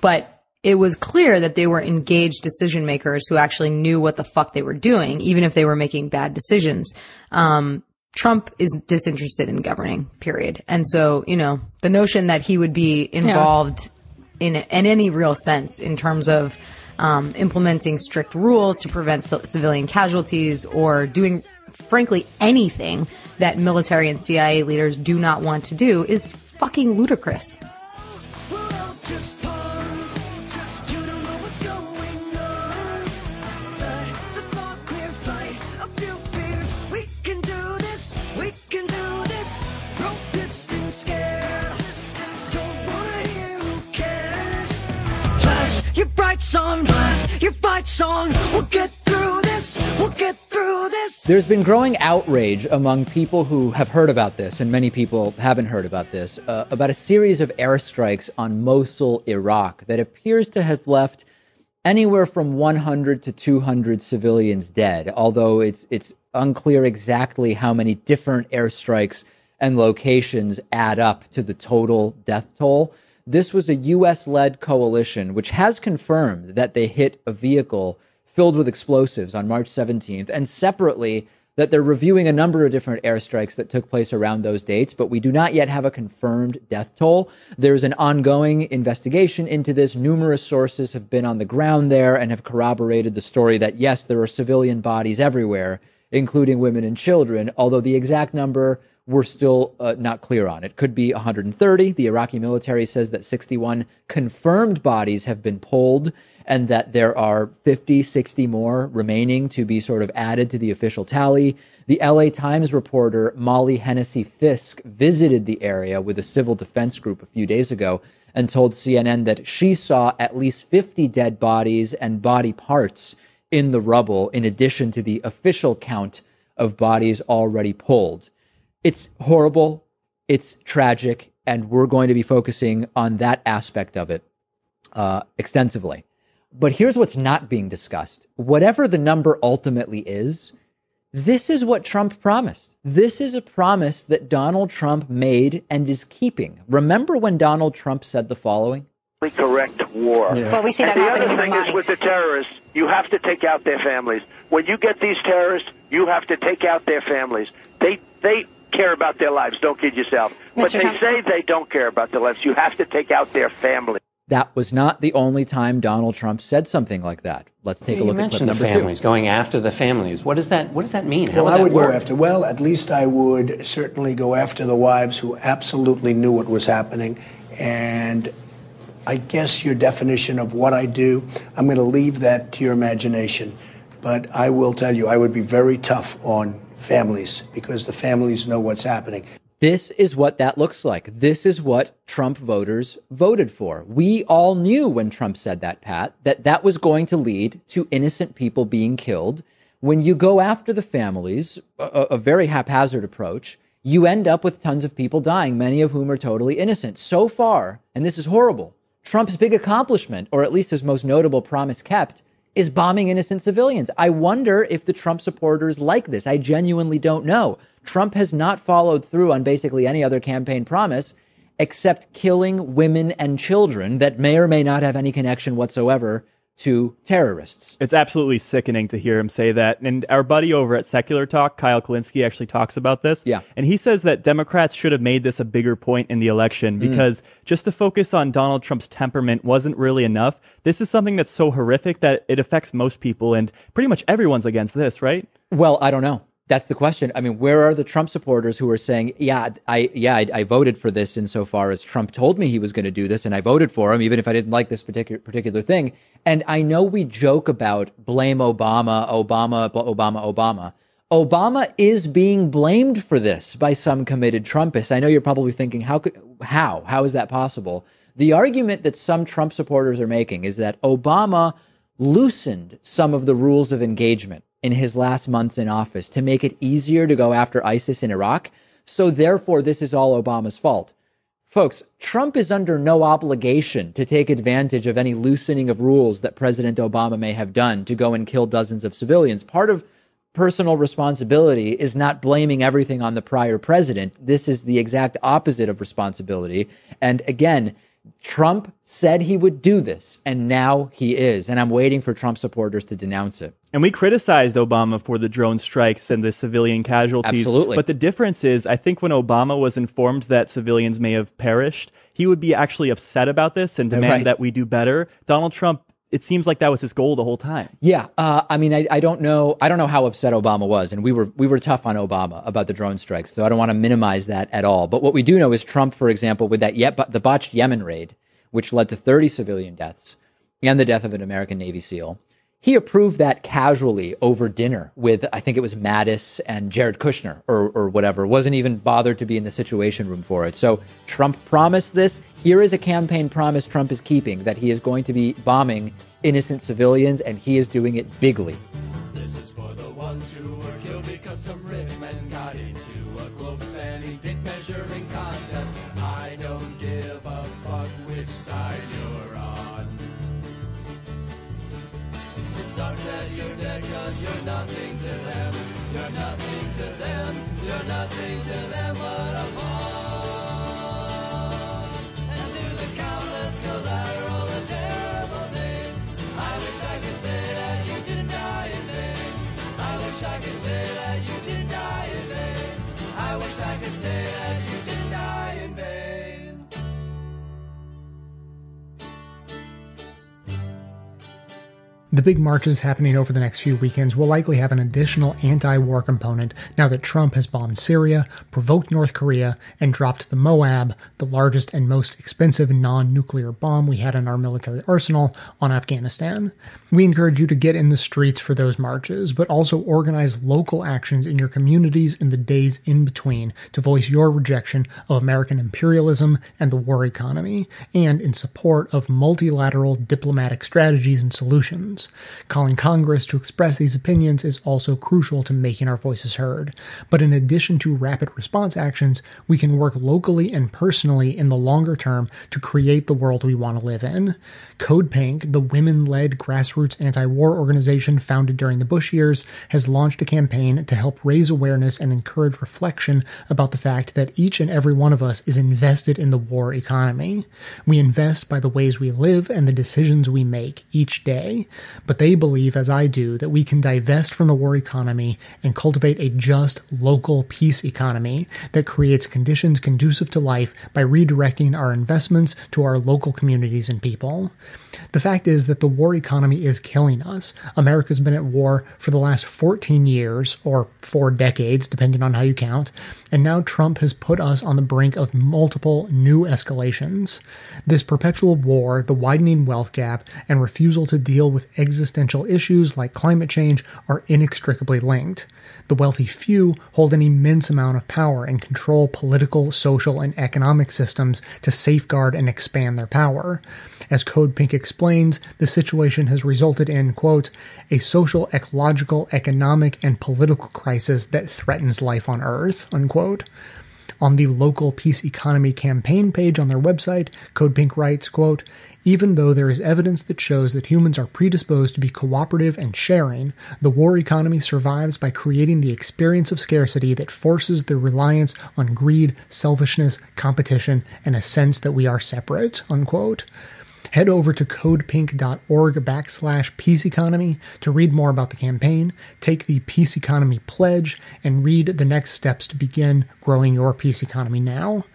But it was clear that they were engaged decision makers who actually knew what the fuck they were doing, even if they were making bad decisions. Um, Trump is disinterested in governing, period. And so, you know, the notion that he would be involved in, in any real sense in terms of um, implementing strict rules to prevent c- civilian casualties or doing, frankly, anything that military and CIA leaders do not want to do is fucking ludicrous. Your bright sun, blast your song. We'll get through this, we'll get through this. There's been growing outrage among people who have heard about this, and many people haven't heard about this, uh, about a series of airstrikes on Mosul, Iraq, that appears to have left anywhere from 100 to 200 civilians dead, although it's, it's unclear exactly how many different airstrikes and locations add up to the total death toll. This was a U.S. led coalition which has confirmed that they hit a vehicle filled with explosives on March 17th, and separately, that they're reviewing a number of different airstrikes that took place around those dates, but we do not yet have a confirmed death toll. There's an ongoing investigation into this. Numerous sources have been on the ground there and have corroborated the story that yes, there are civilian bodies everywhere, including women and children, although the exact number we're still uh, not clear on. It could be 130. The Iraqi military says that 61 confirmed bodies have been pulled and that there are 50, 60 more remaining to be sort of added to the official tally. The LA Times reporter Molly Hennessy Fiske visited the area with a civil defense group a few days ago and told CNN that she saw at least 50 dead bodies and body parts in the rubble, in addition to the official count of bodies already pulled. It's horrible, it's tragic, and we're going to be focusing on that aspect of it uh, extensively. But here's what's not being discussed. Whatever the number ultimately is, this is what Trump promised. This is a promise that Donald Trump made and is keeping. Remember when Donald Trump said the following? correct war. Yeah. Well, we see and that the happening other thing is with the terrorists, you have to take out their families. When you get these terrorists, you have to take out their families. They they care about their lives. Don't kid yourself. But they Trump. say they don't care about their lives. You have to take out their families. That was not the only time Donald Trump said something like that. Let's take a you look at clip mentioned the families, two. going after the families. What does that What does that mean? How Well, would I would work? go after. Well, at least I would certainly go after the wives who absolutely knew what was happening. And I guess your definition of what I do, I'm going to leave that to your imagination. But I will tell you, I would be very tough on families because the families know what's happening. This is what that looks like. This is what Trump voters voted for. We all knew when Trump said that, Pat, that that was going to lead to innocent people being killed. When you go after the families, a, a very haphazard approach, you end up with tons of people dying, many of whom are totally innocent. So far, and this is horrible, Trump's big accomplishment, or at least his most notable promise kept, is bombing innocent civilians. I wonder if the Trump supporters like this. I genuinely don't know. Trump has not followed through on basically any other campaign promise except killing women and children that may or may not have any connection whatsoever to terrorists. It's absolutely sickening to hear him say that. And our buddy over at Secular Talk, Kyle Kulinski, actually talks about this. Yeah. And he says that Democrats should have made this a bigger point in the election Mm. because just to focus on Donald Trump's temperament wasn't really enough. This is something that's so horrific that it affects most people, and pretty much everyone's against this, right? Well, I don't know. That's the question. I mean, where are the Trump supporters who are saying, "Yeah, I yeah, I, I voted for this insofar as Trump told me he was going to do this, and I voted for him, even if I didn't like this particular particular thing." And I know we joke about blame Obama, Obama, Obama, Obama. Obama is being blamed for this by some committed Trumpists. I know you're probably thinking, how could, how, how is that possible? The argument that some Trump supporters are making is that Obama loosened some of the rules of engagement in his last months in office to make it easier to go after ISIS in Iraq. So therefore, this is all Obama's fault. Folks, Trump is under no obligation to take advantage of any loosening of rules that President Obama may have done to go and kill dozens of civilians. Part of personal responsibility is not blaming everything on the prior president. This is the exact opposite of responsibility. And again, Trump said he would do this, and now he is. And I'm waiting for Trump supporters to denounce it. And we criticized Obama for the drone strikes and the civilian casualties. Absolutely. But the difference is, I think when Obama was informed that civilians may have perished, he would be actually upset about this and demand Right. that we do better. Donald Trump, it seems like that was his goal the whole time. Yeah, uh, I mean, I, I don't know. I don't know how upset Obama was, and we were we were tough on Obama about the drone strikes. So I don't want to minimize that at all. But what we do know is Trump, for example, with that yet the botched Yemen raid, which led to 30 civilian deaths and the death of an American Navy SEAL, he approved that casually over dinner with I think it was Mattis and Jared Kushner or or whatever. Wasn't even bothered to be in the Situation Room for it. So Trump promised this. Here is a campaign promise Trump is keeping that he is going to be bombing innocent civilians, and he is doing it bigly. This is for the ones who were killed because some rich men got into a globe spanning dick measuring contest. I don't give a fuck which side to them. You're nothing to them The big marches happening over the next few weekends will likely have an additional anti war component now that Trump has bombed Syria, provoked North Korea, and dropped the MOAB, the largest and most expensive non nuclear bomb we had in our military arsenal, on Afghanistan. We encourage you to get in the streets for those marches, but also organize local actions in your communities in the days in between to voice your rejection of American imperialism and the war economy, and in support of multilateral diplomatic strategies and solutions. Calling Congress to express these opinions is also crucial to making our voices heard. But in addition to rapid response actions, we can work locally and personally in the longer term to create the world we want to live in. Code Pink, the women led grassroots anti war organization founded during the Bush years, has launched a campaign to help raise awareness and encourage reflection about the fact that each and every one of us is invested in the war economy. We invest by the ways we live and the decisions we make each day. But they believe, as I do, that we can divest from the war economy and cultivate a just local peace economy that creates conditions conducive to life by redirecting our investments to our local communities and people. The fact is that the war economy is killing us. America's been at war for the last 14 years, or four decades, depending on how you count, and now Trump has put us on the brink of multiple new escalations. This perpetual war, the widening wealth gap, and refusal to deal with existential issues like climate change are inextricably linked. The wealthy few hold an immense amount of power and control political, social, and economic systems to safeguard and expand their power. As Code Pink explains, the situation has resulted in, quote, a social, ecological, economic, and political crisis that threatens life on Earth, unquote. On the local peace economy campaign page on their website, Code Pink writes, quote, even though there is evidence that shows that humans are predisposed to be cooperative and sharing, the war economy survives by creating the experience of scarcity that forces the reliance on greed, selfishness, competition, and a sense that we are separate, unquote. Head over to codepink.org backslash peace economy to read more about the campaign, take the peace economy pledge, and read the next steps to begin growing your peace economy now.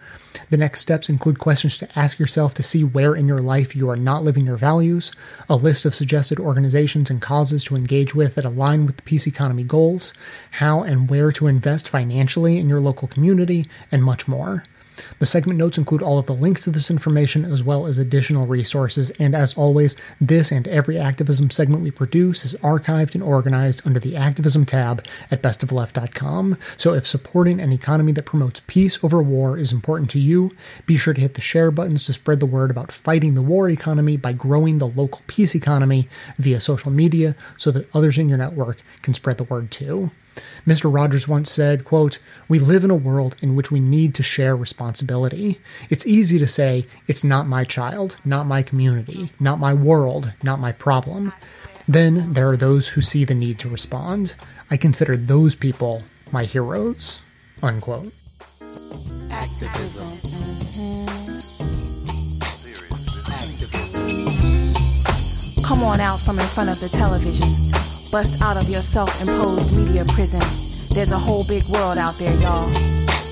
The next steps include questions to ask yourself to see where in your life you are not living your values, a list of suggested organizations and causes to engage with that align with the peace economy goals, how and where to invest financially in your local community, and much more. The segment notes include all of the links to this information as well as additional resources, and as always, this and every activism segment we produce is archived and organized under the activism tab at bestofleft.com. So if supporting an economy that promotes peace over war is important to you, be sure to hit the share buttons to spread the word about fighting the war economy by growing the local peace economy via social media so that others in your network can spread the word too. Mr. Rogers once said, quote, We live in a world in which we need to share responsibility. It's easy to say, it's not my child, not my community, not my world, not my problem. Then there are those who see the need to respond. I consider those people my heroes. Unquote. Activism. Come on out from in front of the television. Bust out of your self imposed media prison. There's a whole big world out there, y'all.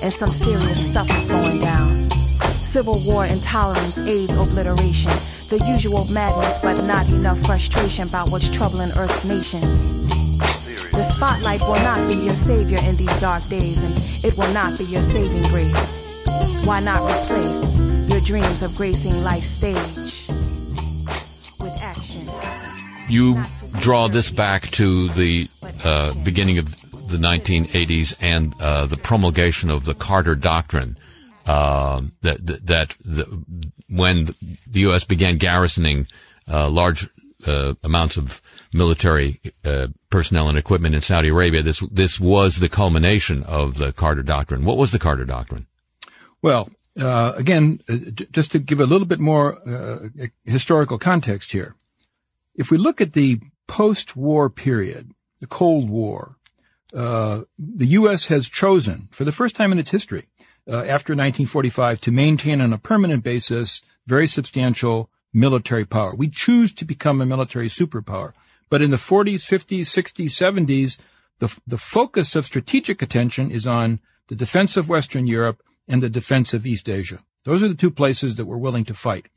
And some serious stuff is going down. Civil war, intolerance, AIDS, obliteration. The usual madness, but not enough frustration about what's troubling Earth's nations. The spotlight will not be your savior in these dark days, and it will not be your saving grace. Why not replace your dreams of gracing life's stage with action? You draw this back to the uh, beginning of the 1980s and uh, the promulgation of the Carter Doctrine. Uh, that that, that the, when the U.S. began garrisoning uh, large uh, amounts of military uh, personnel and equipment in Saudi Arabia, this this was the culmination of the Carter Doctrine. What was the Carter Doctrine? Well, uh, again, uh, just to give a little bit more uh, historical context here, if we look at the post-war period, the Cold War, uh, the U.S. has chosen, for the first time in its history, uh, after 1945, to maintain on a permanent basis very substantial military power. We choose to become a military superpower. But in the 40s, 50s, 60s, 70s, the, the focus of strategic attention is on the defense of Western Europe and the defense of East Asia. Those are the two places that we're willing to fight.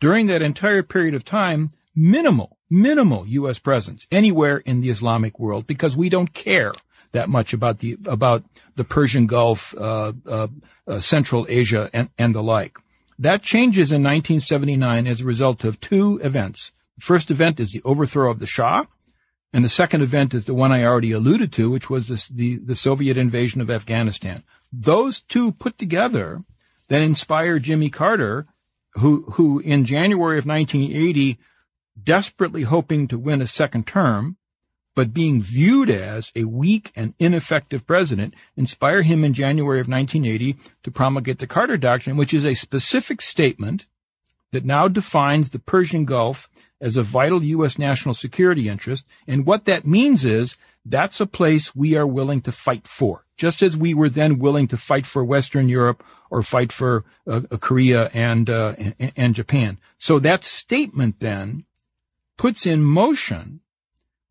During that entire period of time, minimal, minimal U.S. presence anywhere in the Islamic world because we don't care that much about the about the Persian Gulf, uh, uh, uh, Central Asia, and, and the like. That changes in 1979 as a result of two events. The first event is the overthrow of the Shah, and the second event is the one I already alluded to, which was this, the the Soviet invasion of Afghanistan. Those two put together then inspired Jimmy Carter, who who in January of 1980 desperately hoping to win a second term, but being viewed as a weak and ineffective president, inspire him in January of 1980 to promulgate the Carter Doctrine, which is a specific statement that now defines the Persian Gulf as a vital U.S. national security interest. And what that means is that's a place we are willing to fight for, just as we were then willing to fight for Western Europe or fight for uh, Korea and, uh, and Japan. So that statement then puts in motion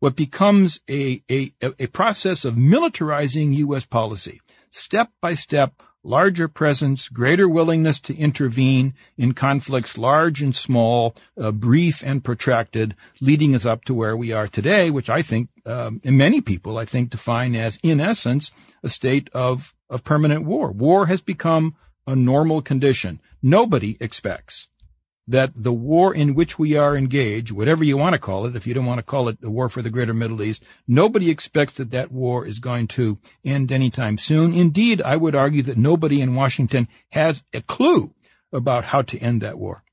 what becomes a, a, a process of militarizing U.S. policy. Step by step, larger presence, greater willingness to intervene in conflicts large and small, uh, brief and protracted, leading us up to where we are today, which I think, um, many people, I think, define as, in essence, a state of, of permanent war. War has become a normal condition. Nobody expects that the war in which we are engaged, whatever you want to call it, if you don't want to call it the war for the greater Middle East, nobody expects that that war is going to end anytime soon. Indeed, I would argue that nobody in Washington has a clue about how to end that war.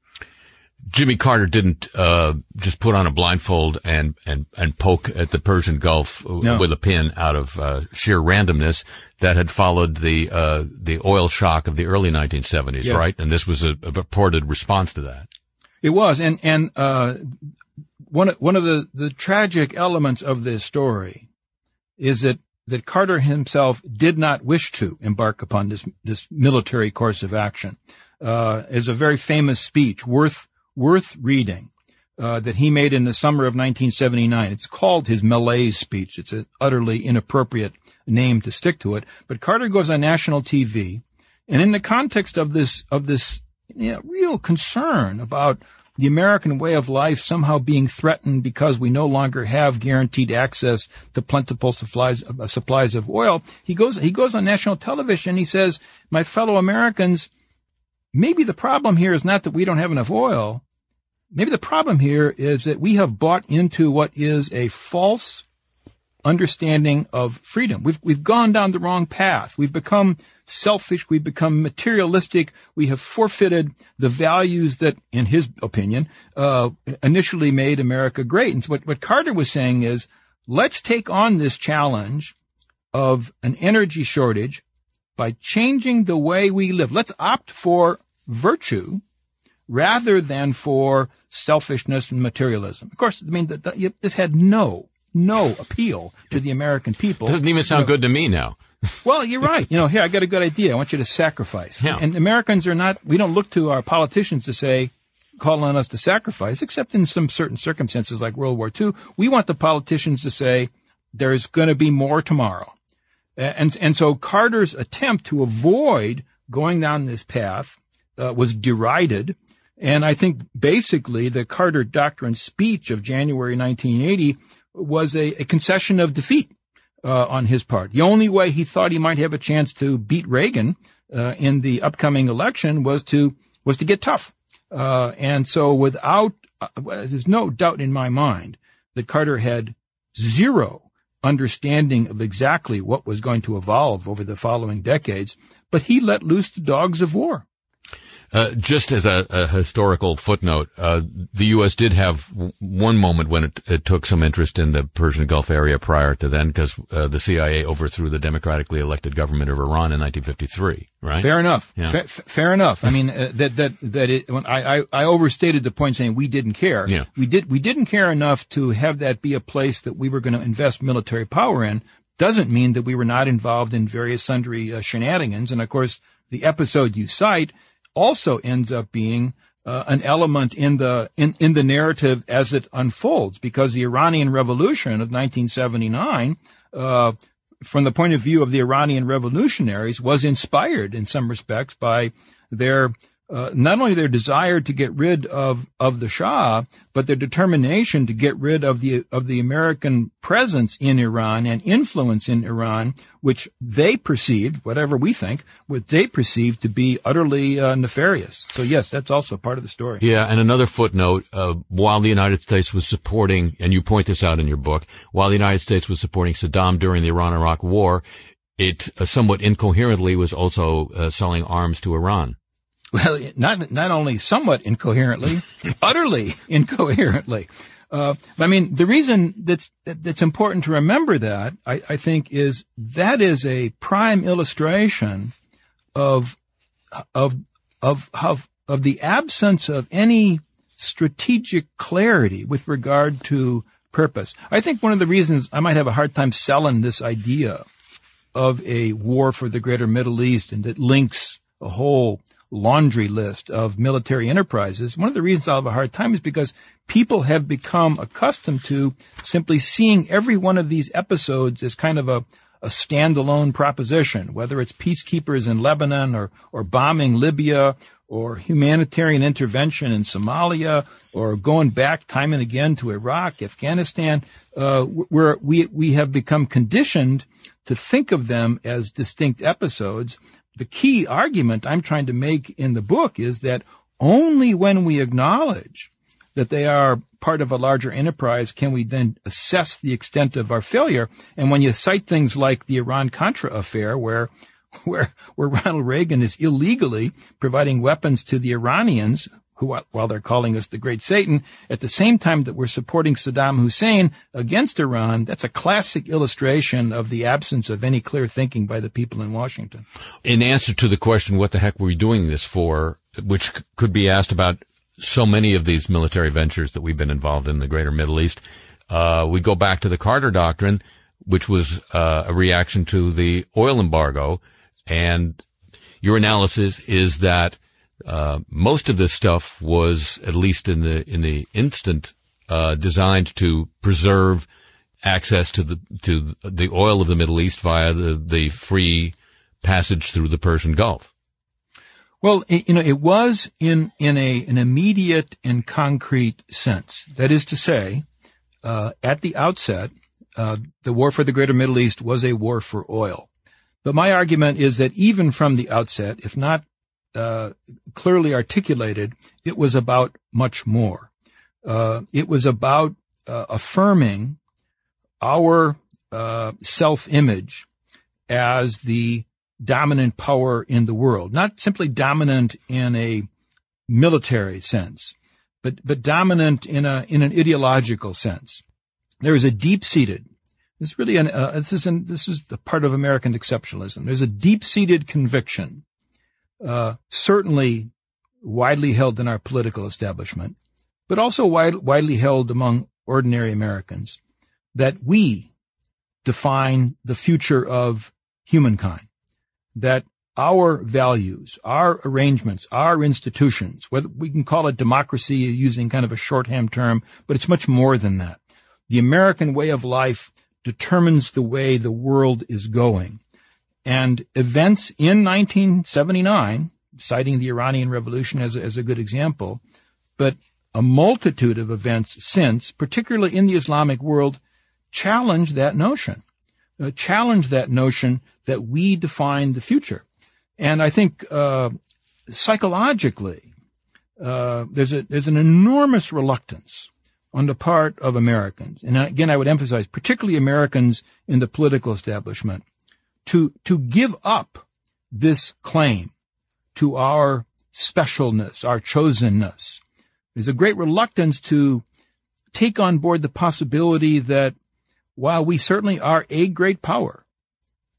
Jimmy Carter didn't uh, just put on a blindfold and, and, and poke at the Persian Gulf No. with a pin out of uh, sheer randomness that had followed the uh, the oil shock of the early 1970s, Yes. right? And this was a, a purported response to that. It was, and and uh, one of- one of the the tragic elements of this story is that that Carter himself did not wish to embark upon this this military course of action. Uh, is a very famous speech worth worth reading uh, that he made in the summer of 1979. It's called his malaise speech. It's an utterly inappropriate name to stick to it, but Carter goes on national TV, and in the context of this of this you know, real concern about the American way of life somehow being threatened because we no longer have guaranteed access to plentiful supplies uh, supplies of oil. He goes he goes on national television. He says, "My fellow Americans, maybe the problem here is not that we don't have enough oil. Maybe the problem here is that we have bought into what is a false understanding of freedom. We've, we've gone down the wrong path. We've become selfish. We've become materialistic. We have forfeited the values that, in his opinion, uh, initially made America great. And so what, what Carter was saying is, let's take on this challenge of an energy shortage by changing the way we live. Let's opt for virtue rather than for selfishness and materialism. Of course, I mean, that that- this had no, no appeal to the American people. Doesn't even sound good to me now. Well, you're right. You know, here, I got a good idea. I want you to sacrifice. Yeah. And Americans are not, we don't look to our politicians to say, call on us to sacrifice, except in some certain circumstances like World War II. We want the politicians to say, there's going to be more tomorrow. And, and so Carter's attempt to avoid going down this path uh, was derided. And I think basically the Carter Doctrine speech of January 1980 was a, a concession of defeat uh, on his part. The only way he thought he might have a chance to beat Reagan uh, in the upcoming election was to was to get tough. Uh, and so, without uh, there's no doubt in my mind that Carter had zero understanding of exactly what was going to evolve over the following decades, but he let loose the dogs of war. Uh, just as a, a historical footnote, uh, the U.S. did have w- one moment when it, it took some interest in the Persian Gulf area prior to then, because uh, the CIA overthrew the democratically elected government of Iran in 1953. Right? Fair enough. Yeah. Fa- fair enough. I mean uh, that that that it, when I, I I overstated the point saying we didn't care. Yeah. We did we didn't care enough to have that be a place that we were going to invest military power in. Doesn't mean that we were not involved in various sundry uh, shenanigans. And of course, the episode you cite also ends up being uh, an element in the in, in the narrative as it unfolds because the Iranian Revolution of 1979 uh, from the point of view of the Iranian revolutionaries was inspired in some respects by their uh, not only their desire to get rid of of the Shah, but their determination to get rid of the of the American presence in Iran and influence in Iran, which they perceived, whatever we think, what they perceived to be utterly uh, nefarious. So yes, that's also part of the story. Yeah, and another footnote, uh, while the United States was supporting, and you point this out in your book, while the United States was supporting Saddam during the Iran-Iraq War, it uh, somewhat incoherently was also uh, selling arms to Iran. Well, not not only somewhat incoherently, utterly incoherently. Uh, I mean, the reason that's that's important to remember that I, I think is that is a prime illustration of of of of of the absence of any strategic clarity with regard to purpose. I think one of the reasons I might have a hard time selling this idea of a war for the greater Middle East and that links a whole laundry list of military enterprises. One of the reasons I'll have a hard time is because people have become accustomed to simply seeing every one of these episodes as kind of a, a standalone proposition, whether it's peacekeepers in Lebanon or, or bombing Libya or humanitarian intervention in Somalia or going back time and again to Iraq, Afghanistan, uh, where we, we have become conditioned to think of them as distinct episodes. The key argument I'm trying to make in the book is that only when we acknowledge that they are part of a larger enterprise can we then assess the extent of our failure. And when you cite things like the Iran Contra affair, where where where Ronald Reagan is illegally providing weapons to the Iranians who, while they're calling us the great Satan, at the same time that we're supporting Saddam Hussein against Iran, that's a classic illustration of the absence of any clear thinking by the people in Washington. In answer to the question, what the heck were we doing this for, which could be asked about so many of these military ventures that we've been involved in the greater Middle East, uh, we go back to the Carter Doctrine, which was uh, a reaction to the oil embargo. And your analysis is that uh, most of this stuff was, at least in the in the instant, uh, designed to preserve access to the to the oil of the Middle East via the the free passage through the Persian Gulf. Well, it, you know, it was in in a an immediate and concrete sense. That is to say, uh, at the outset, uh, the war for the Greater Middle East was a war for oil. But my argument is that even from the outset, if not uh, clearly articulated, it was about much more. Uh, it was about uh, affirming our uh, self-image as the dominant power in the world, not simply dominant in a military sense, but but dominant in a in an ideological sense. There is a deep-seated. This is really an, uh, this is an, this is the part of American exceptionalism. There's a deep-seated conviction uh, certainly widely held in our political establishment, but also wide, widely held among ordinary Americans, that we define the future of humankind, that our values, our arrangements, our institutions, whether we can call it democracy using kind of a shorthand term, but it's much more than that. The American way of life determines the way the world is going. And events in 1979, citing the Iranian Revolution as a, as a good example, but a multitude of events since, particularly in the Islamic world, challenge that notion, uh, challenge that notion that we define the future. And I think uh, psychologically, uh, there's a there's an enormous reluctance on the part of Americans, and again, I would emphasize, particularly Americans in the political establishment, to, to give up this claim to our specialness, our chosenness. There's a great reluctance to take on board the possibility that while we certainly are a great power,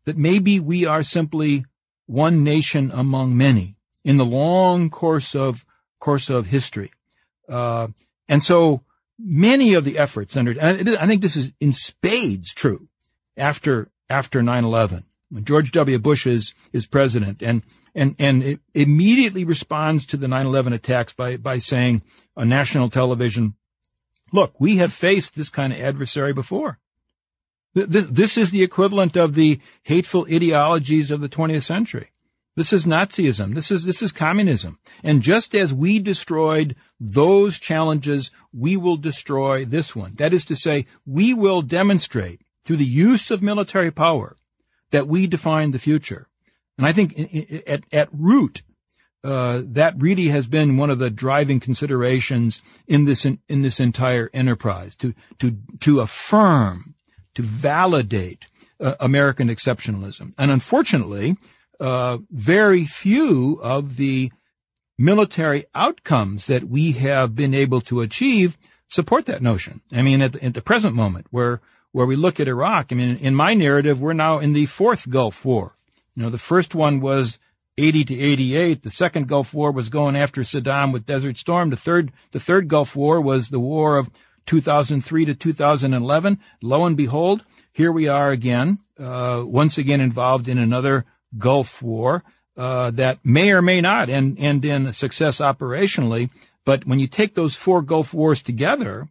that maybe we are simply one nation among many in the long course of course of history. Uh, and so many of the efforts under, I think this is in spades true after, after 9-11 when George W. Bush is, is president and, and, and immediately responds to the 9-11 attacks by, by saying on national television, look, we have faced this kind of adversary before. This, this is the equivalent of the hateful ideologies of the 20th century. This is Nazism. This is, this is communism. And just as we destroyed those challenges, we will destroy this one. That is to say, we will demonstrate through the use of military power that we define the future. And I think at, at root, uh, that really has been one of the driving considerations in this in, in this entire enterprise to to to affirm, to validate uh, American exceptionalism. And unfortunately, uh, very few of the military outcomes that we have been able to achieve support that notion. I mean, at the, at the present moment, where where we look at Iraq, I mean, in my narrative, we're now in the fourth Gulf War. You know, the first one was 80 to 88. The second Gulf War was going after Saddam with Desert Storm. The third, the third Gulf War was the war of 2003 to 2011. Lo and behold, here we are again, uh, once again involved in another Gulf War, uh, that may or may not end, end in success operationally. But when you take those four Gulf Wars together,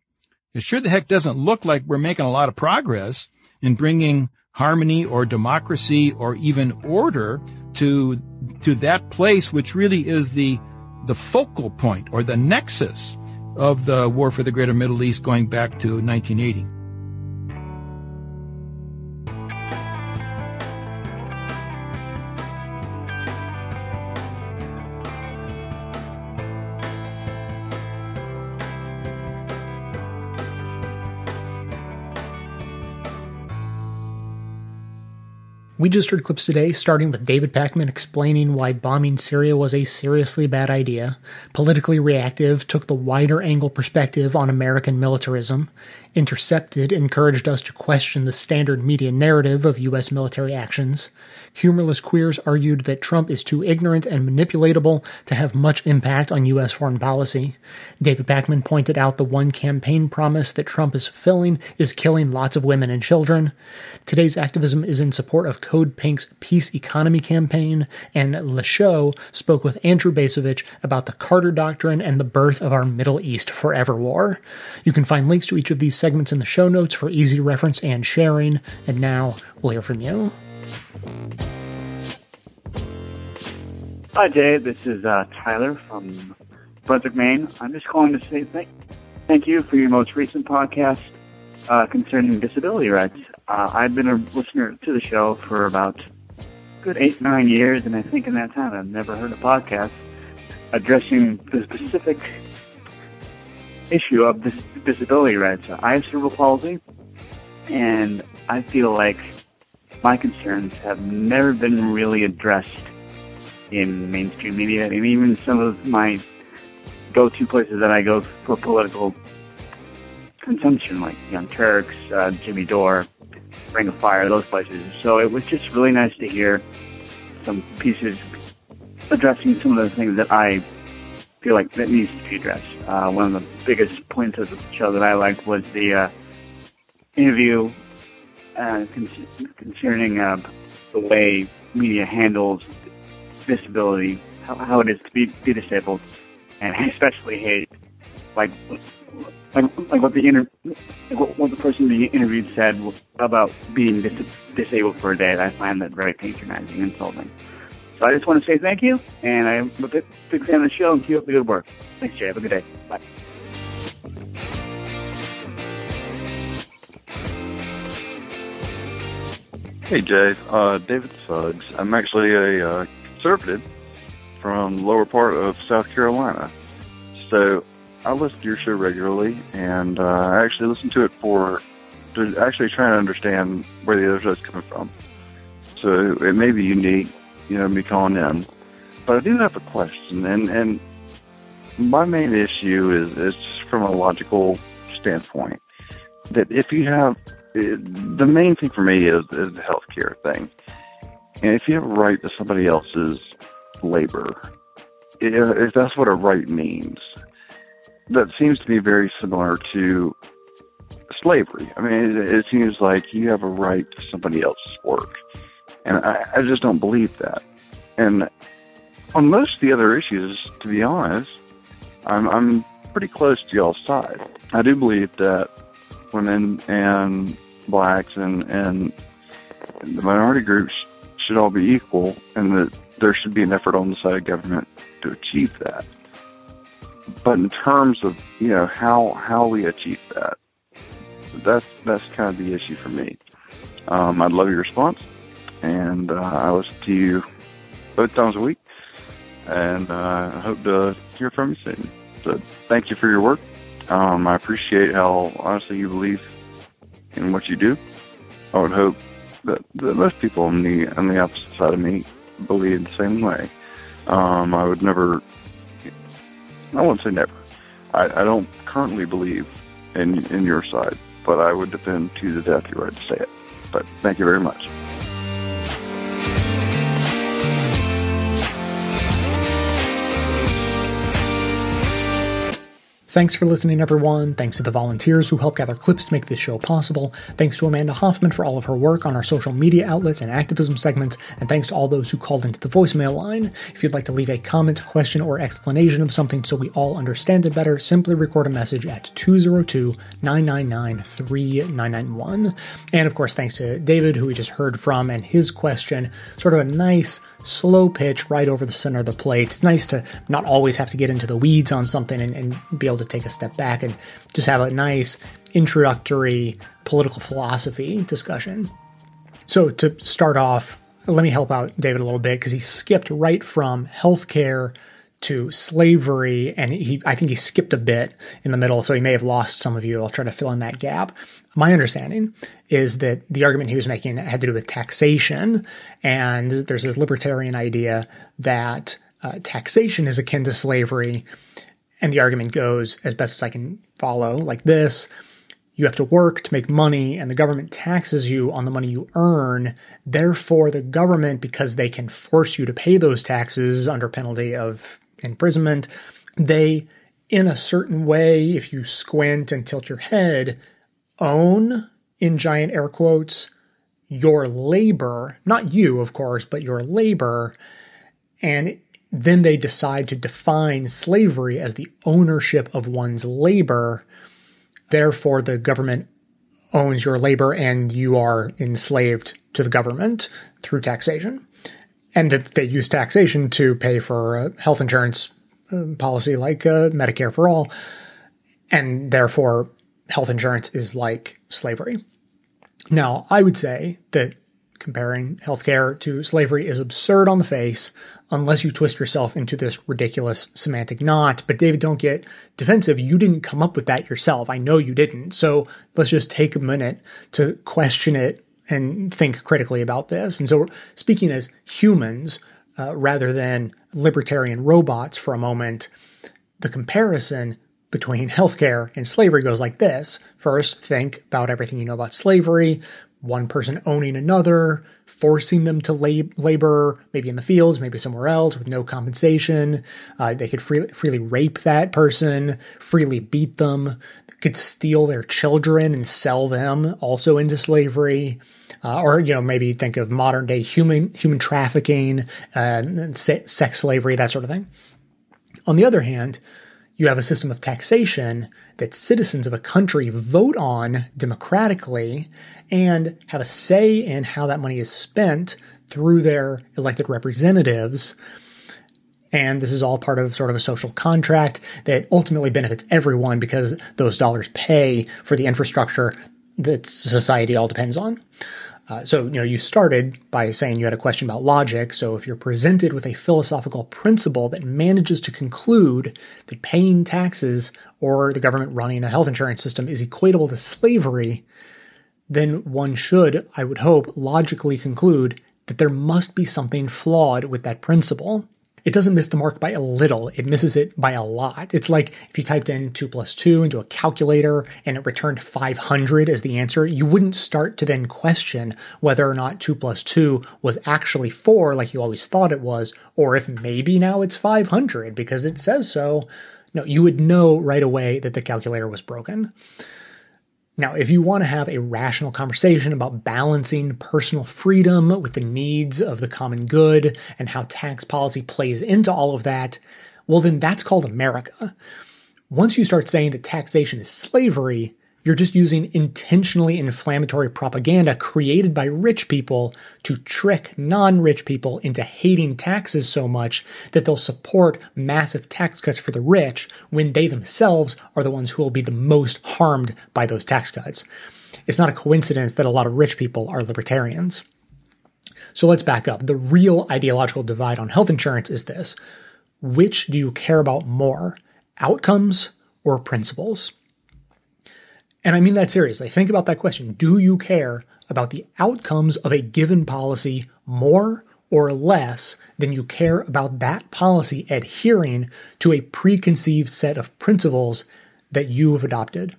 it sure the heck doesn't look like we're making a lot of progress in bringing harmony or democracy or even order to to that place which really is the the focal point or the nexus of the war for the greater Middle East going back to 1980. We just heard clips today, starting with David Pakman explaining why bombing Syria was a seriously bad idea. Politically Reactive took the wider angle perspective on American militarism. Intercepted encouraged us to question the standard media narrative of U.S. military actions. Humorless Queers argued that Trump is too ignorant and manipulatable to have much impact on U.S. foreign policy. David Pakman pointed out the one campaign promise that Trump is fulfilling is killing lots of women and children. Today's activism is in support of Code Pink's Peace Economy campaign, and Show spoke with Andrew Bacevich about the Carter Doctrine and the birth of our Middle East forever war. You can find links to each of these segments in the show notes for easy reference and sharing. And now we'll hear from you. Hi, Jay. This is uh, Tyler from Brunswick, Maine. I'm just calling to say thank, thank you for your most recent podcast uh, concerning disability rights. Uh, I've been a listener to the show for about good eight, nine years, and I think in that time I've never heard a podcast addressing the specific issue of dis- disability rights. So I have cerebral palsy, and I feel like my concerns have never been really addressed in mainstream media, and even some of my go-to places that I go for political consumption, like Young Turks, uh, Jimmy Dore, Ring of Fire, those places. So it was just really nice to hear some pieces addressing some of the things that I feel like that needs to be addressed. Uh, one of the biggest points of the show that I liked was the uh, interview uh, con- concerning uh, the way media handles disability, how, how it is to be, be disabled, and I especially hate like like like what the inter like what, what the person being interviewed said about being dis- disabled for a day. I find that very patronizing, and insulting. So I just want to say thank you, and I'm a big, fan of the show, and keep up the good work. Thanks, Jay. Have a good day. Bye. Hey Jay, uh, David Suggs. I'm actually a uh, conservative from lower part of South Carolina. So I listen to your show regularly, and uh, I actually listen to it for to actually trying to understand where the other side's coming from. So it may be unique, you know, me calling in, but I do have a question, and and my main issue is is from a logical standpoint that if you have the main thing for me is is the healthcare thing, and if you have a right to somebody else's labor, if that's what a right means, that seems to be very similar to slavery. I mean, it, it seems like you have a right to somebody else's work, and I, I just don't believe that. And on most of the other issues, to be honest, I'm I'm pretty close to y'all's side. I do believe that women and blacks and and the minority groups should all be equal, and that there should be an effort on the side of government to achieve that. But in terms of you know how how we achieve that, that's that's kind of the issue for me. Um, I'd love your response, and uh, I listen to you both times a week, and uh, I hope to hear from you soon. So thank you for your work. Um, I appreciate how honestly you believe in what you do. I would hope that, that most people on the on the opposite side of me believe the same way. Um, I would never. I won't say never. I, I don't currently believe in in your side, but I would defend to the death your right to say it. But thank you very much. Thanks for listening, everyone. Thanks to the volunteers who helped gather clips to make this show possible. Thanks to Amanda Hoffman for all of her work on our social media outlets and activism segments. And thanks to all those who called into the voicemail line. If you'd like to leave a comment, question, or explanation of something so we all understand it better, simply record a message at 202 999 3991. And of course, thanks to David, who we just heard from, and his question. Sort of a nice, slow pitch right over the center of the plate. It's nice to not always have to get into the weeds on something and, and, be able to take a step back and just have a nice introductory political philosophy discussion. So to start off, let me help out David a little bit because he skipped right from healthcare to slavery, and he, I think he skipped a bit in the middle, so he may have lost some of you. I'll try to fill in that gap. My understanding is that the argument he was making had to do with taxation, and there's this libertarian idea that uh, taxation is akin to slavery, and the argument goes, as best as I can follow, like this. You have to work to make money, and the government taxes you on the money you earn. Therefore, the government, because they can force you to pay those taxes under penalty of imprisonment, they, in a certain way, if you squint and tilt your head, own, in giant air quotes, your labor, not you, of course, but your labor. And then they decide to define slavery as the ownership of one's labor. Therefore, the government owns your labor and you are enslaved to the government through taxation. And that they use taxation to pay for a health insurance uh, policy like uh, Medicare for all. And therefore, health insurance is like slavery. Now, I would say that comparing healthcare to slavery is absurd on the face unless you twist yourself into this ridiculous semantic knot. But David, don't get defensive. You didn't come up with that yourself. I know you didn't. So let's just take a minute to question it and think critically about this. And so speaking as humans uh, rather than libertarian robots for a moment, the comparison between healthcare and slavery goes like this. First, think about everything you know about slavery, one person owning another, forcing them to lab- labor, maybe in the fields, maybe somewhere else with no compensation. Uh, they could freely, freely rape that person, freely beat them, could steal their children and sell them also into slavery. Uh, or you know maybe think of modern day human human trafficking, uh, sex slavery, that sort of thing. On the other hand, you have a system of taxation that citizens of a country vote on democratically and have a say in how that money is spent through their elected representatives. And this is all part of sort of a social contract that ultimately benefits everyone because those dollars pay for the infrastructure that society all depends on. Uh, so, you know, you started by saying you had a question about logic. So, if you're presented with a philosophical principle that manages to conclude that paying taxes or the government running a health insurance system is equatable to slavery, then one should, I would hope, logically conclude that there must be something flawed with that principle it doesn't miss the mark by a little, it misses it by a lot. It's like if you typed in 2 plus 2 into a calculator and it returned 500 as the answer, you wouldn't start to then question whether or not 2 plus 2 was actually 4 like you always thought it was, or if maybe now it's 500 because it says so. No, you would know right away that the calculator was broken. Now, if you want to have a rational conversation about balancing personal freedom with the needs of the common good and how tax policy plays into all of that, well, then that's called America. Once you start saying that taxation is slavery, you're just using intentionally inflammatory propaganda created by rich people to trick non-rich people into hating taxes so much that they'll support massive tax cuts for the rich when they themselves are the ones who will be the most harmed by those tax cuts. It's not a coincidence that a lot of rich people are libertarians. So let's back up. The real ideological divide on health insurance is this. Which do you care about more, outcomes or principles? And I mean that seriously. Think about that question. Do you care about the outcomes of a given policy more or less than you care about that policy adhering to a preconceived set of principles that you have adopted?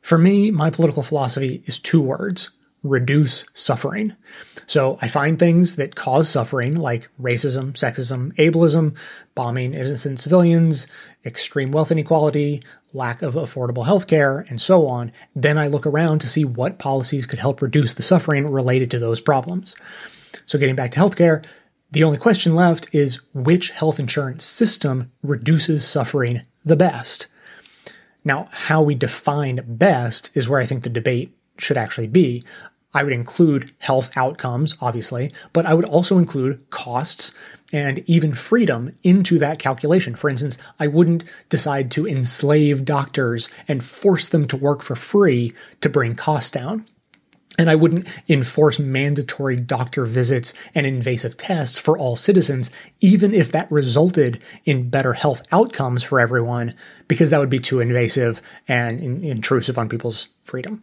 For me, my political philosophy is two words reduce suffering. So I find things that cause suffering like racism, sexism, ableism, bombing innocent civilians, extreme wealth inequality, lack of affordable healthcare, and so on. Then I look around to see what policies could help reduce the suffering related to those problems. So getting back to healthcare, the only question left is which health insurance system reduces suffering the best? Now, how we define best is where I think the debate should actually be. I would include health outcomes, obviously, but I would also include costs and even freedom into that calculation. For instance, I wouldn't decide to enslave doctors and force them to work for free to bring costs down. And I wouldn't enforce mandatory doctor visits and invasive tests for all citizens, even if that resulted in better health outcomes for everyone, because that would be too invasive and in- intrusive on people's freedom.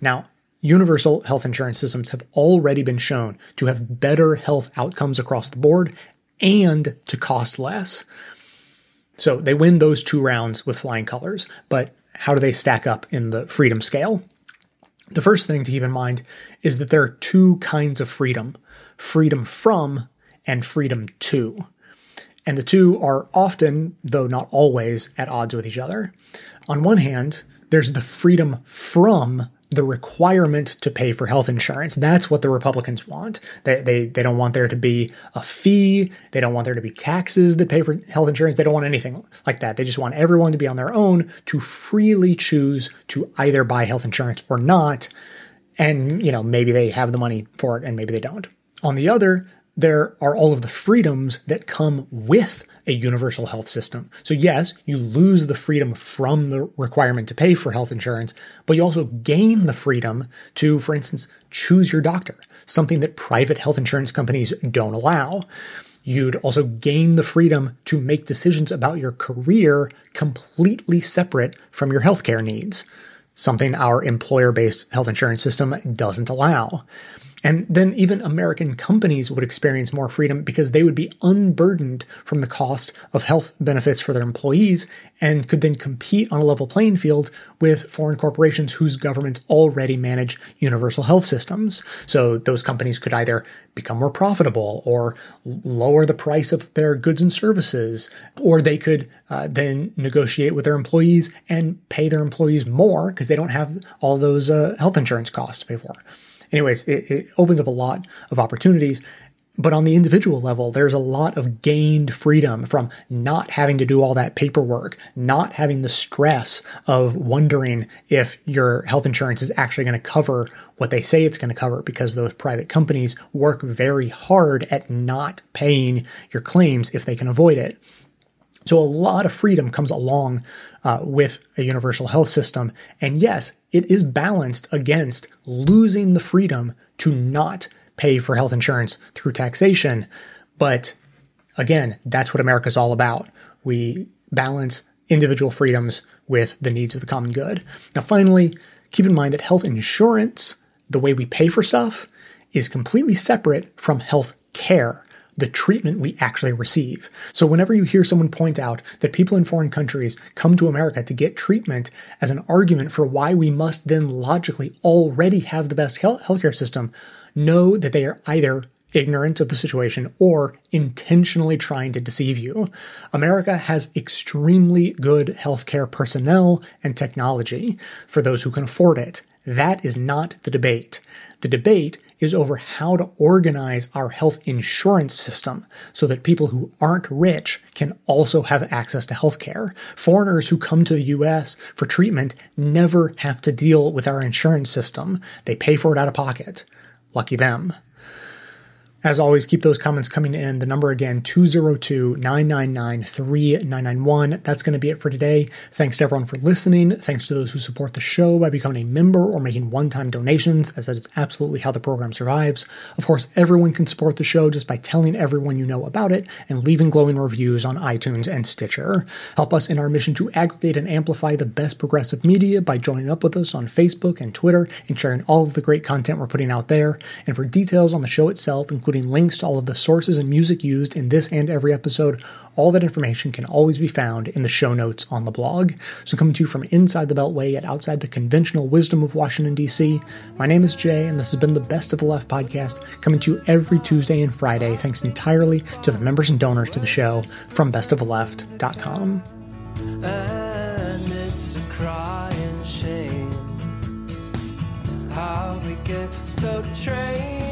Now, universal health insurance systems have already been shown to have better health outcomes across the board and to cost less. So they win those two rounds with flying colors, but how do they stack up in the freedom scale? The first thing to keep in mind is that there are two kinds of freedom freedom from and freedom to. And the two are often, though not always, at odds with each other. On one hand, there's the freedom from the requirement to pay for health insurance. That's what the Republicans want. They, they, they don't want there to be a fee. They don't want there to be taxes that pay for health insurance. They don't want anything like that. They just want everyone to be on their own to freely choose to either buy health insurance or not. And, you know, maybe they have the money for it and maybe they don't. On the other, there are all of the freedoms that come with a universal health system. So yes, you lose the freedom from the requirement to pay for health insurance, but you also gain the freedom to, for instance, choose your doctor, something that private health insurance companies don't allow. You'd also gain the freedom to make decisions about your career completely separate from your healthcare needs, something our employer based health insurance system doesn't allow. And then even American companies would experience more freedom because they would be unburdened from the cost of health benefits for their employees and could then compete on a level playing field with foreign corporations whose governments already manage universal health systems. So those companies could either become more profitable or lower the price of their goods and services, or they could uh, then negotiate with their employees and pay their employees more because they don't have all those uh, health insurance costs to pay for anyways, it, it opens up a lot of opportunities. But on the individual level, there's a lot of gained freedom from not having to do all that paperwork, not having the stress of wondering if your health insurance is actually going to cover what they say it's going to cover because those private companies work very hard at not paying your claims if they can avoid it. So a lot of freedom comes along uh, with a universal health system. And yes, it is balanced against losing the freedom to not pay for health insurance through taxation. But again, that's what America's all about. We balance individual freedoms with the needs of the common good. Now, finally, keep in mind that health insurance, the way we pay for stuff, is completely separate from health care the treatment we actually receive. So whenever you hear someone point out that people in foreign countries come to America to get treatment as an argument for why we must then logically already have the best healthcare system, know that they are either ignorant of the situation or intentionally trying to deceive you. America has extremely good healthcare personnel and technology for those who can afford it. That is not the debate. The debate is over how to organize our health insurance system so that people who aren't rich can also have access to healthcare. Foreigners who come to the US for treatment never have to deal with our insurance system. They pay for it out of pocket. Lucky them. As always, keep those comments coming in. The number again, 202-999-3991. That's going to be it for today. Thanks to everyone for listening. Thanks to those who support the show by becoming a member or making one-time donations, as that is absolutely how the program survives. Of course, everyone can support the show just by telling everyone you know about it and leaving glowing reviews on iTunes and Stitcher. Help us in our mission to aggregate and amplify the best progressive media by joining up with us on Facebook and Twitter and sharing all of the great content we're putting out there. And for details on the show itself, including including links to all of the sources and music used in this and every episode. All that information can always be found in the show notes on the blog. So, coming to you from inside the Beltway yet outside the conventional wisdom of Washington, D.C., my name is Jay, and this has been the Best of the Left podcast, coming to you every Tuesday and Friday, thanks entirely to the members and donors to the show from bestoftheleft.com. And it's a crying shame how we get so trained.